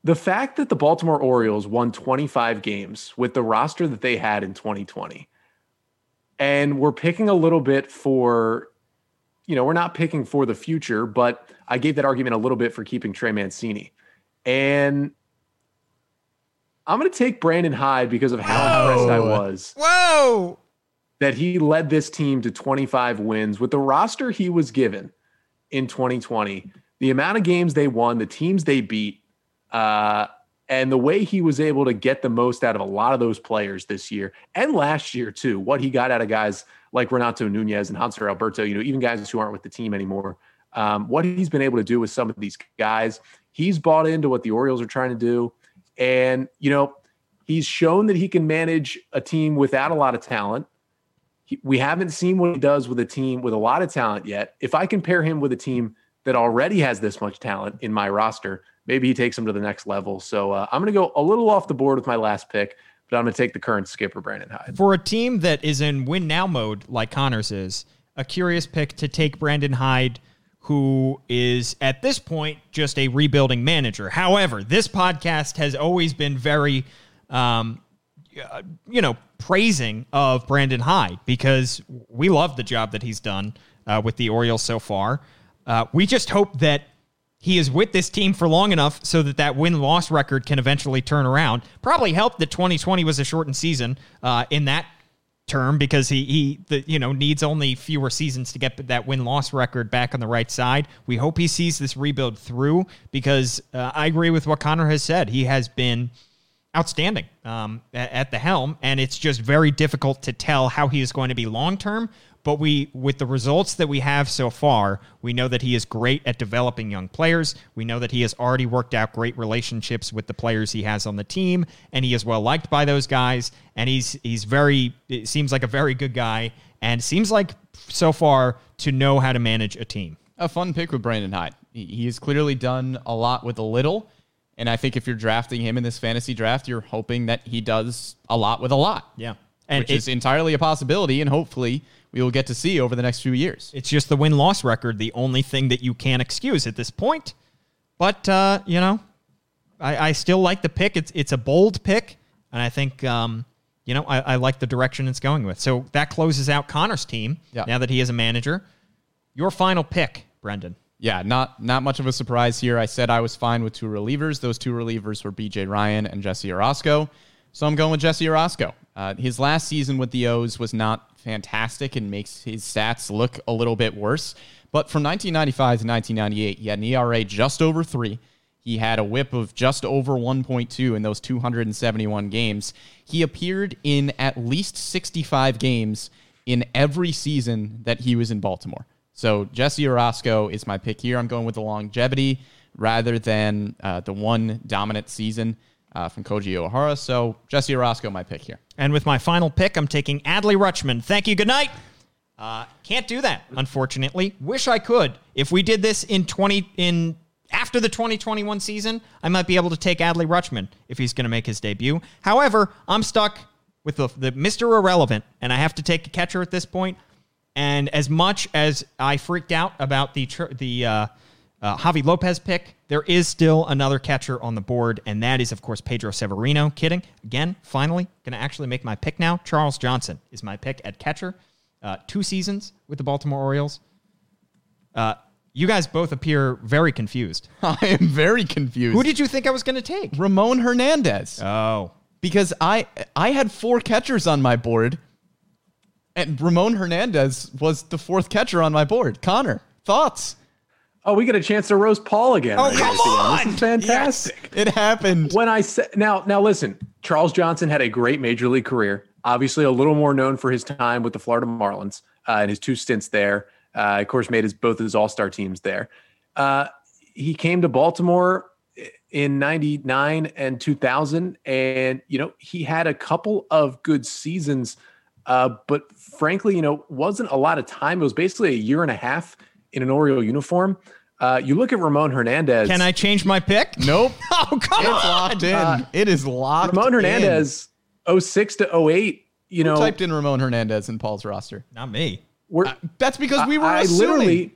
the fact that the Baltimore Orioles won 25 games with the roster that they had in 2020, and we're picking a little bit for, you know, we're not picking for the future, but I gave that argument a little bit for keeping Trey Mancini. And I'm going to take Brandon Hyde because of how impressed I was Whoa! that he led this team to 25 wins with the roster he was given in 2020, the amount of games they won, the teams they beat, uh, and the way he was able to get the most out of a lot of those players this year and last year too. What he got out of guys like Renato Nunez and Hanser Alberto, you know, even guys who aren't with the team anymore. Um, what he's been able to do with some of these guys, he's bought into what the Orioles are trying to do. And, you know, he's shown that he can manage a team without a lot of talent. He, we haven't seen what he does with a team with a lot of talent yet. If I compare him with a team that already has this much talent in my roster, maybe he takes him to the next level. So uh, I'm going to go a little off the board with my last pick, but I'm going to take the current skipper, Brandon Hyde. For a team that is in win now mode like Connors is, a curious pick to take Brandon Hyde who is at this point just a rebuilding manager. However, this podcast has always been very, um, you know, praising of Brandon Hyde because we love the job that he's done uh, with the Orioles so far. Uh, we just hope that he is with this team for long enough so that that win loss record can eventually turn around. Probably helped that 2020 was a shortened season uh, in that term because he he the, you know needs only fewer seasons to get that win loss record back on the right side. We hope he sees this rebuild through because uh, I agree with what Connor has said. He has been outstanding um, at, at the helm, and it's just very difficult to tell how he is going to be long term. But we, with the results that we have so far, we know that he is great at developing young players. We know that he has already worked out great relationships with the players he has on the team, and he is well liked by those guys. And he's he's very it seems like a very good guy, and seems like so far to know how to manage a team. A fun pick with Brandon Hyde. He has clearly done a lot with a little. And I think if you're drafting him in this fantasy draft, you're hoping that he does a lot with a lot. Yeah, and which it- is entirely a possibility. And hopefully we will get to see over the next few years. It's just the win loss record, the only thing that you can excuse at this point. But uh, you know, I, I still like the pick. It's it's a bold pick, and I think um, you know I, I like the direction it's going with. So that closes out Connor's team. Yeah. Now that he is a manager, your final pick, Brendan. Yeah, not not much of a surprise here. I said I was fine with two relievers. Those two relievers were B.J. Ryan and Jesse Orosco. So I'm going with Jesse Orosco. Uh, his last season with the O's was not fantastic and makes his stats look a little bit worse. But from 1995 to 1998, he had an ERA just over three. He had a whip of just over 1.2 in those 271 games. He appeared in at least 65 games in every season that he was in Baltimore. So Jesse Orosco is my pick here. I'm going with the longevity rather than uh, the one dominant season uh, from Koji Uehara. So Jesse Orosco, my pick here. And with my final pick, I'm taking Adley Rutschman. Thank you. Good night. Uh, can't do that, unfortunately. Wish I could. If we did this in 20 in after the 2021 season, I might be able to take Adley Rutschman if he's going to make his debut. However, I'm stuck with the, the Mr. Irrelevant, and I have to take a catcher at this point. And as much as I freaked out about the the uh, uh, Javy Lopez pick, there is still another catcher on the board, and that is, of course, Pedro Severino. Kidding. Again, finally, going to actually make my pick now. Charles Johnson is my pick at catcher. Uh, two seasons with the Baltimore Orioles. Uh, you guys both appear very confused. I am very confused. Who did you think I was going to take? Ramon Hernandez. Oh, because I I had four catchers on my board, and Ramon Hernandez was the fourth catcher on my board. Connor, thoughts? Oh, we get a chance to roast Paul again. Oh, right come at the end. on! This is fantastic. It happened. When I said now, now listen, Charles Johnson had a great major league career. Obviously, a little more known for his time with the Florida Marlins uh, and his two stints there. Uh, of course, made his both of his All Star teams there. Uh, he came to Baltimore in '99 and 2000, and you know he had a couple of good seasons, uh, but frankly, you know, wasn't a lot of time. It was basically a year and a half in an Oriole uniform. Uh, you look at Ramon Hernandez. can I change my pick? Nope. Oh, come It's on. locked in. it is locked. Ramon in. Hernandez, 06 to 08, you Who know, typed in Ramon Hernandez in Paul's roster? Not me. we're, That's because we were I assuming. literally,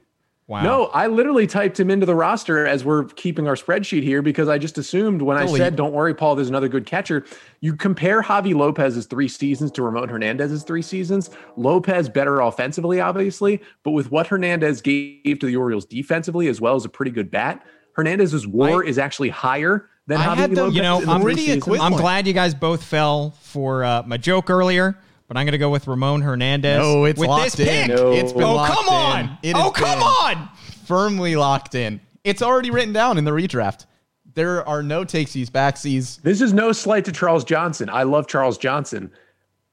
Wow. no, I literally typed him into the roster as we're keeping our spreadsheet here because I just assumed when I said, don't worry, Paul, there's another good catcher. You compare Javy Lopez's three seasons to Ramon Hernandez's three seasons. Lopez better offensively, obviously, but with what Hernandez gave to the Orioles defensively, as well as a pretty good bat, Hernandez's war is actually higher than I Javi had them- Lopez. You know, I'm I'm glad you guys both fell for uh, my joke earlier, but I'm going to go with Ramon Hernandez. No, it's with locked this in. pick. No. It's been Oh, locked come in. on. It oh, come on. Firmly locked in. It's already written down in the redraft. There are no takesies, backsies. This is no slight to Charles Johnson. I love Charles Johnson.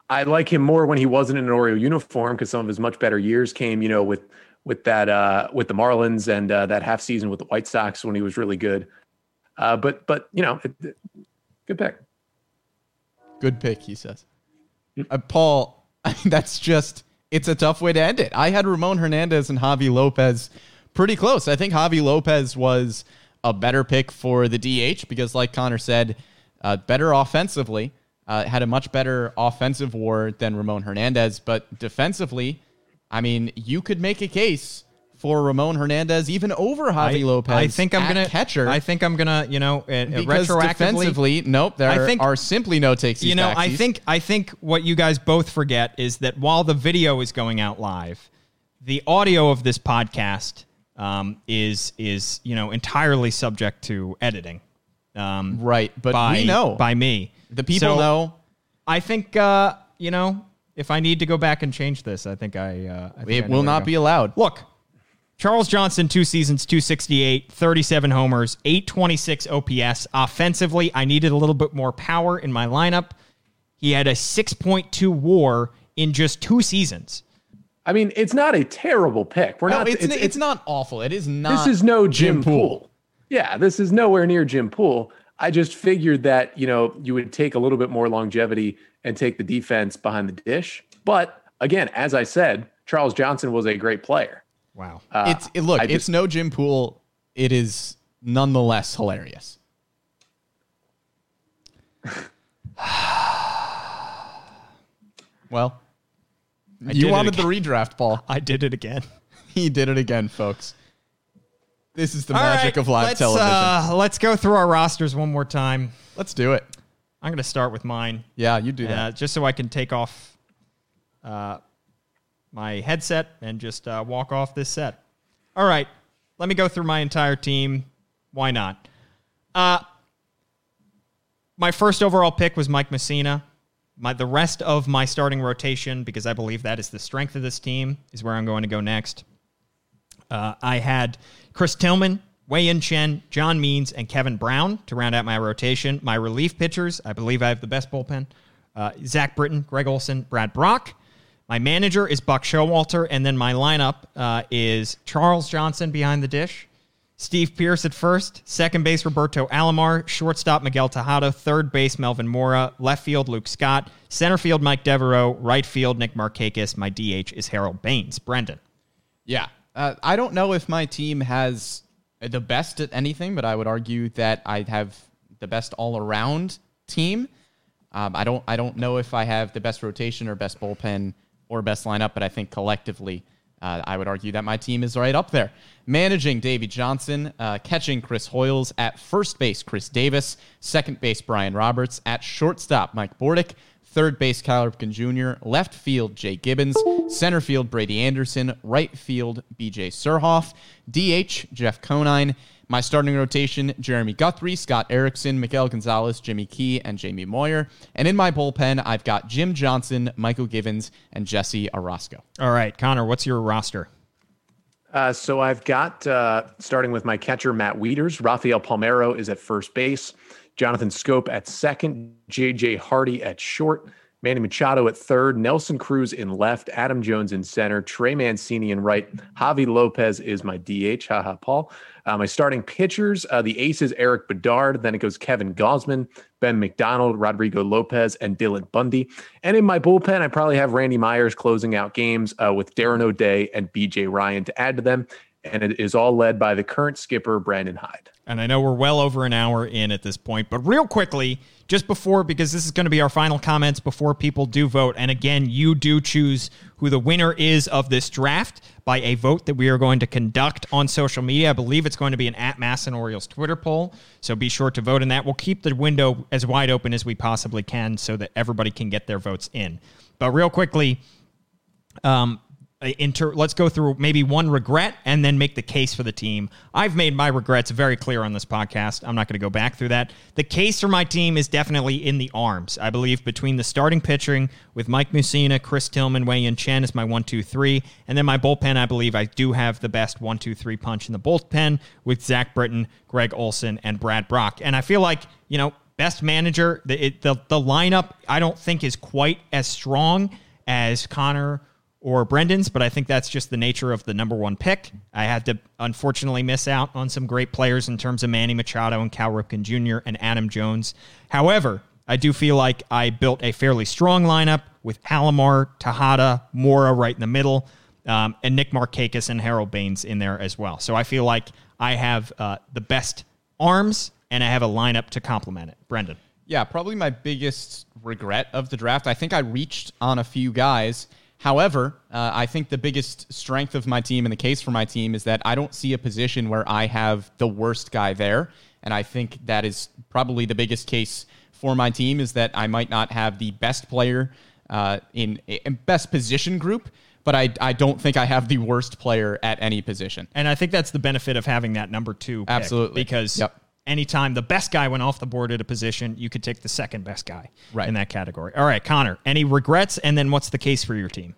I like him more when he wasn't in an Oriole uniform because some of his much better years came, you know, with with that uh, with the Marlins and uh, that half season with the White Sox when he was really good. Uh, but but you know, it, it- good pick. Good pick, he says. Uh, Paul, that's just, it's a tough way to end it. I had Ramon Hernandez and Javy Lopez pretty close. I think Javy Lopez was a better pick for the DH because, like Connor said, uh, better offensively, uh, had a much better offensive war than Ramon Hernandez. But defensively, I mean, you could make a case for Ramon Hernandez even over Javy Lopez. I think I'm gonna catcher. I think I'm gonna, you know, because retroactively. defensively, nope, there I think- are simply no takes. you know, I think I think what you guys both forget is that while the video is going out live, the audio of this podcast um, is is you know entirely subject to editing. Um, right, but by, we know by me. The people So, know. I think uh, you know if I need to go back and change this, I think I. Uh, I think It know will not be allowed. Look, Charles Johnson, two seasons, 268, 37 homers, 826 OPS. Offensively, I needed a little bit more power in my lineup. He had a 6.2 war in just two seasons. I mean, it's not a terrible pick. We're No, not. it's, it's, not awful. It is not. this is no Jim, Jim Poole. Poole. Yeah, this is nowhere near Jim Poole. I just figured that you know you would take a little bit more longevity and take the defense behind the dish. But again, as I said, Charles Johnson was a great player. Wow. Uh, It's it, look. I it's just- no Jim Poole. It is nonetheless hilarious. well, did you wanted the redraft, Paul. I did it again. He did it again, folks. This is the All magic right, of live let's, television. Uh, let's go through our rosters one more time. Let's do it. I'm going to start with mine. Yeah, you do uh, that. just so I can take off uh, my headset and just uh, walk off this set. All right. let me go through my entire team. Why not? Uh, my first overall pick was Mike Mussina. My the rest of my starting rotation, because I believe that is the strength of this team, is where I'm going to go next. Uh, I had Chris Tillman, Wei Yin Chen, John Means, and Kevin Brown to round out my rotation. My relief pitchers, I believe I have the best bullpen. Uh, Zach Britton, Gregg Olson, Brad Brach. My manager is Buck Showalter, and then my lineup uh, is Charles Johnson behind the dish, Steve Pearce at first, second base Roberto Alomar, shortstop Miguel Tejada, third base Melvin Mora, left field Luke Scott, center field Mike Devereaux, right field Nick Markakis. My DH is Harold Baines. Brendan. Yeah. Uh, I don't know if my team has the best at anything, but I would argue that I have the best all around team. Um, I don't I don't know if I have the best rotation or best bullpen or best lineup, but I think collectively, uh, I would argue that my team is right up there. Managing Davey Johnson, uh, catching Chris Hoiles at first base, Chris Davis, second base Brian Roberts, at shortstop Mike Bordick, third base Cal Ripken Jr., left field Jay Gibbons, center field Brady Anderson, right field BJ Surhoff, DH Jeff Conine. My starting rotation Jeremy Guthrie, Scott Erickson, Miguel Gonzalez, Jimmy Key, and Jamie Moyer. And in my bullpen, I've got Jim Johnson, Mychal Givens, and Jesse Orosco. All right, Connor, what's your roster? Uh, so I've got uh, starting with my catcher Matt Wieters. Rafael Palmeiro is at first base. Jonathan Schoop at second. JJ Hardy at short. Manny Machado at third, Nelson Cruz in left, Adam Jones in center, Trey Mancini in right, Javy Lopez is my DH. Haha, Paul. Uh, my starting pitchers, uh, the aces Erik Bedard, then it goes Kevin Gausman, Ben McDonald, Rodrigo Lopez, and Dylan Bundy. And in my bullpen, I probably have Randy Myers closing out games uh, with Darren O'Day and BJ Ryan to add to them. And it is all led by the current skipper, Brandon Hyde. And I know we're well over an hour in at this point, but real quickly, just before, because this is going to be our final comments before people do vote. And again, you do choose who the winner is of this draft by a vote that we are going to conduct on social media. I believe it's going to be an at MASN Orioles Twitter poll. So be sure to vote in that. We'll keep the window as wide open as we possibly can so that everybody can get their votes in. But real quickly, um, inter- let's go through maybe one regret and then make the case for the team. I've made my regrets very clear on this podcast. I'm not going to go back through that. The case for my team is definitely in the arms. I believe between the starting pitching with Mike Mussina, Chris Tillman, Wei Yin Chen is my one, two, three, and then my bullpen. I believe I do have the best one, two, three punch in the bullpen with Zach Britton, Gregg Olson, and Brad Brach. And I feel like you know best manager. The it, the the lineup I don't think is quite as strong as Connor or Brendan's, but I think that's just the nature of the number one pick. I had to unfortunately miss out on some great players in terms of Manny Machado and Cal Ripken Jr. and Adam Jones. However, I do feel like I built a fairly strong lineup with Alomar, Tejada, Mora right in the middle, um, and Nick Markakis and Harold Baines in there as well. So I feel like I have uh, the best arms and I have a lineup to complement it. Brendan. Yeah, probably my biggest regret of the draft. I think I reached on a few guys However, uh, I think the biggest strength of my team and the case for my team is that I don't see a position where I have the worst guy there. And I think that is probably the biggest case for my team is that I might not have the best player uh, in, in best position group, but I, I don't think I have the worst player at any position. And I think that's the benefit of having that number two. Absolutely. Because Yep. Anytime the best guy went off the board at a position, you could take the second best guy Right. in that category. All right, Connor, any regrets? And then what's the case for your team?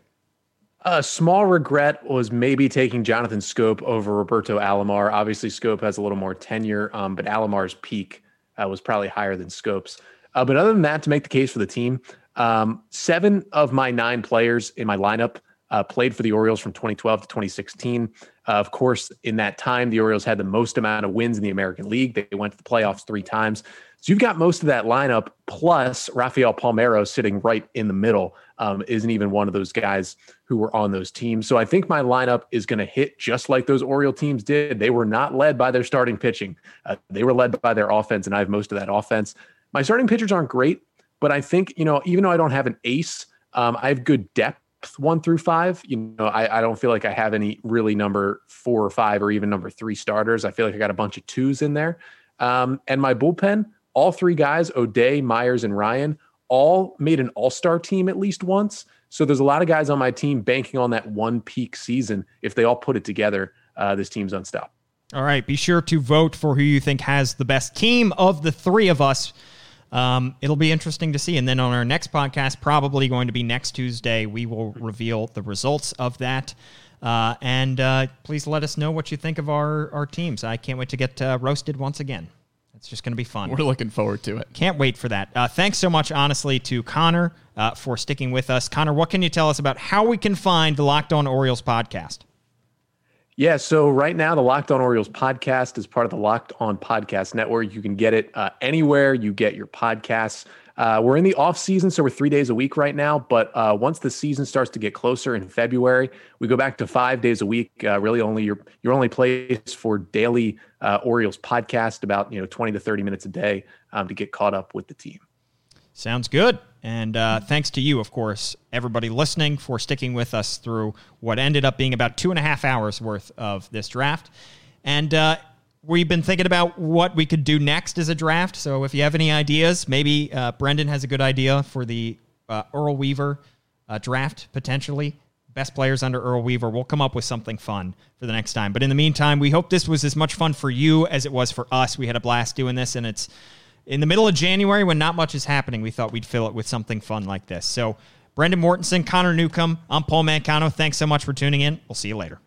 A small regret was maybe taking Jonathan Schoop over Roberto Alomar. Obviously, Schoop has a little more tenure, um, but Alomar's peak uh, was probably higher than Schoop's. Uh, but other than that, to make the case for the team, um, seven of my nine players in my lineup uh, played for the Orioles from 2012 to 2016. Uh, of course, in that time, the Orioles had the most amount of wins in the American League. They went to the playoffs three times. So you've got most of that lineup, plus Rafael Palmeiro sitting right in the middle. Um, isn't even one of those guys who were on those teams. So I think my lineup is going to hit just like those Oriole teams did. They were not led by their starting pitching, uh, they were led by their offense, and I have most of that offense. My starting pitchers aren't great, but I think, you know, even though I don't have an ace, um, I have good depth one through five. You know, I, I don't feel like I have any really number four or five or even number three starters. I feel like I got a bunch of twos in there. Um, and my bullpen, all three guys, O'Day, Myers, and Ryan, all made an all star team at least once. So there's a lot of guys on my team banking on that one peak season. If they all put it together, uh, this team's unstoppable. All right. Be sure to vote for who you think has the best team of the three of us. Um, it'll be interesting to see. And then on our next podcast, probably going to be next Tuesday, we will reveal the results of that. Uh, and uh, please let us know what you think of our, our teams. I can't wait to get uh, roasted once again. It's just going to be fun. We're looking forward to it. Can't wait for that. Uh, thanks so much, honestly, to Connor uh, for sticking with us. Connor, what can you tell us about how we can find the Locked On Orioles podcast? Yeah, so right now the Locked On Orioles podcast is part of the Locked On Podcast Network. You can get it uh, anywhere you get your podcasts. Uh, we're in the off season, so we're three days a week right now. But uh, once the season starts to get closer in February, we go back to five days a week. Uh, really, only your your only place for daily uh, Orioles podcast, about you know twenty to thirty minutes a day um, to get caught up with the team. Sounds good. And uh, thanks to you, of course, everybody listening for sticking with us through what ended up being about two and a half hours worth of this draft. And uh, we've been thinking about what we could do next as a draft. So if you have any ideas, maybe uh, Brendan has a good idea for the uh, Earl Weaver uh, draft potentially. Best players under Earl Weaver. We'll come up with something fun for the next time. But in the meantime, we hope this was as much fun for you as it was for us. We had a blast doing this, and it's in the middle of January when not much is happening, we thought we'd fill it with something fun like this. So, Brendan Mortensen, Connor Newcomb, I'm Paul Mancano. Thanks so much for tuning in. We'll see you later.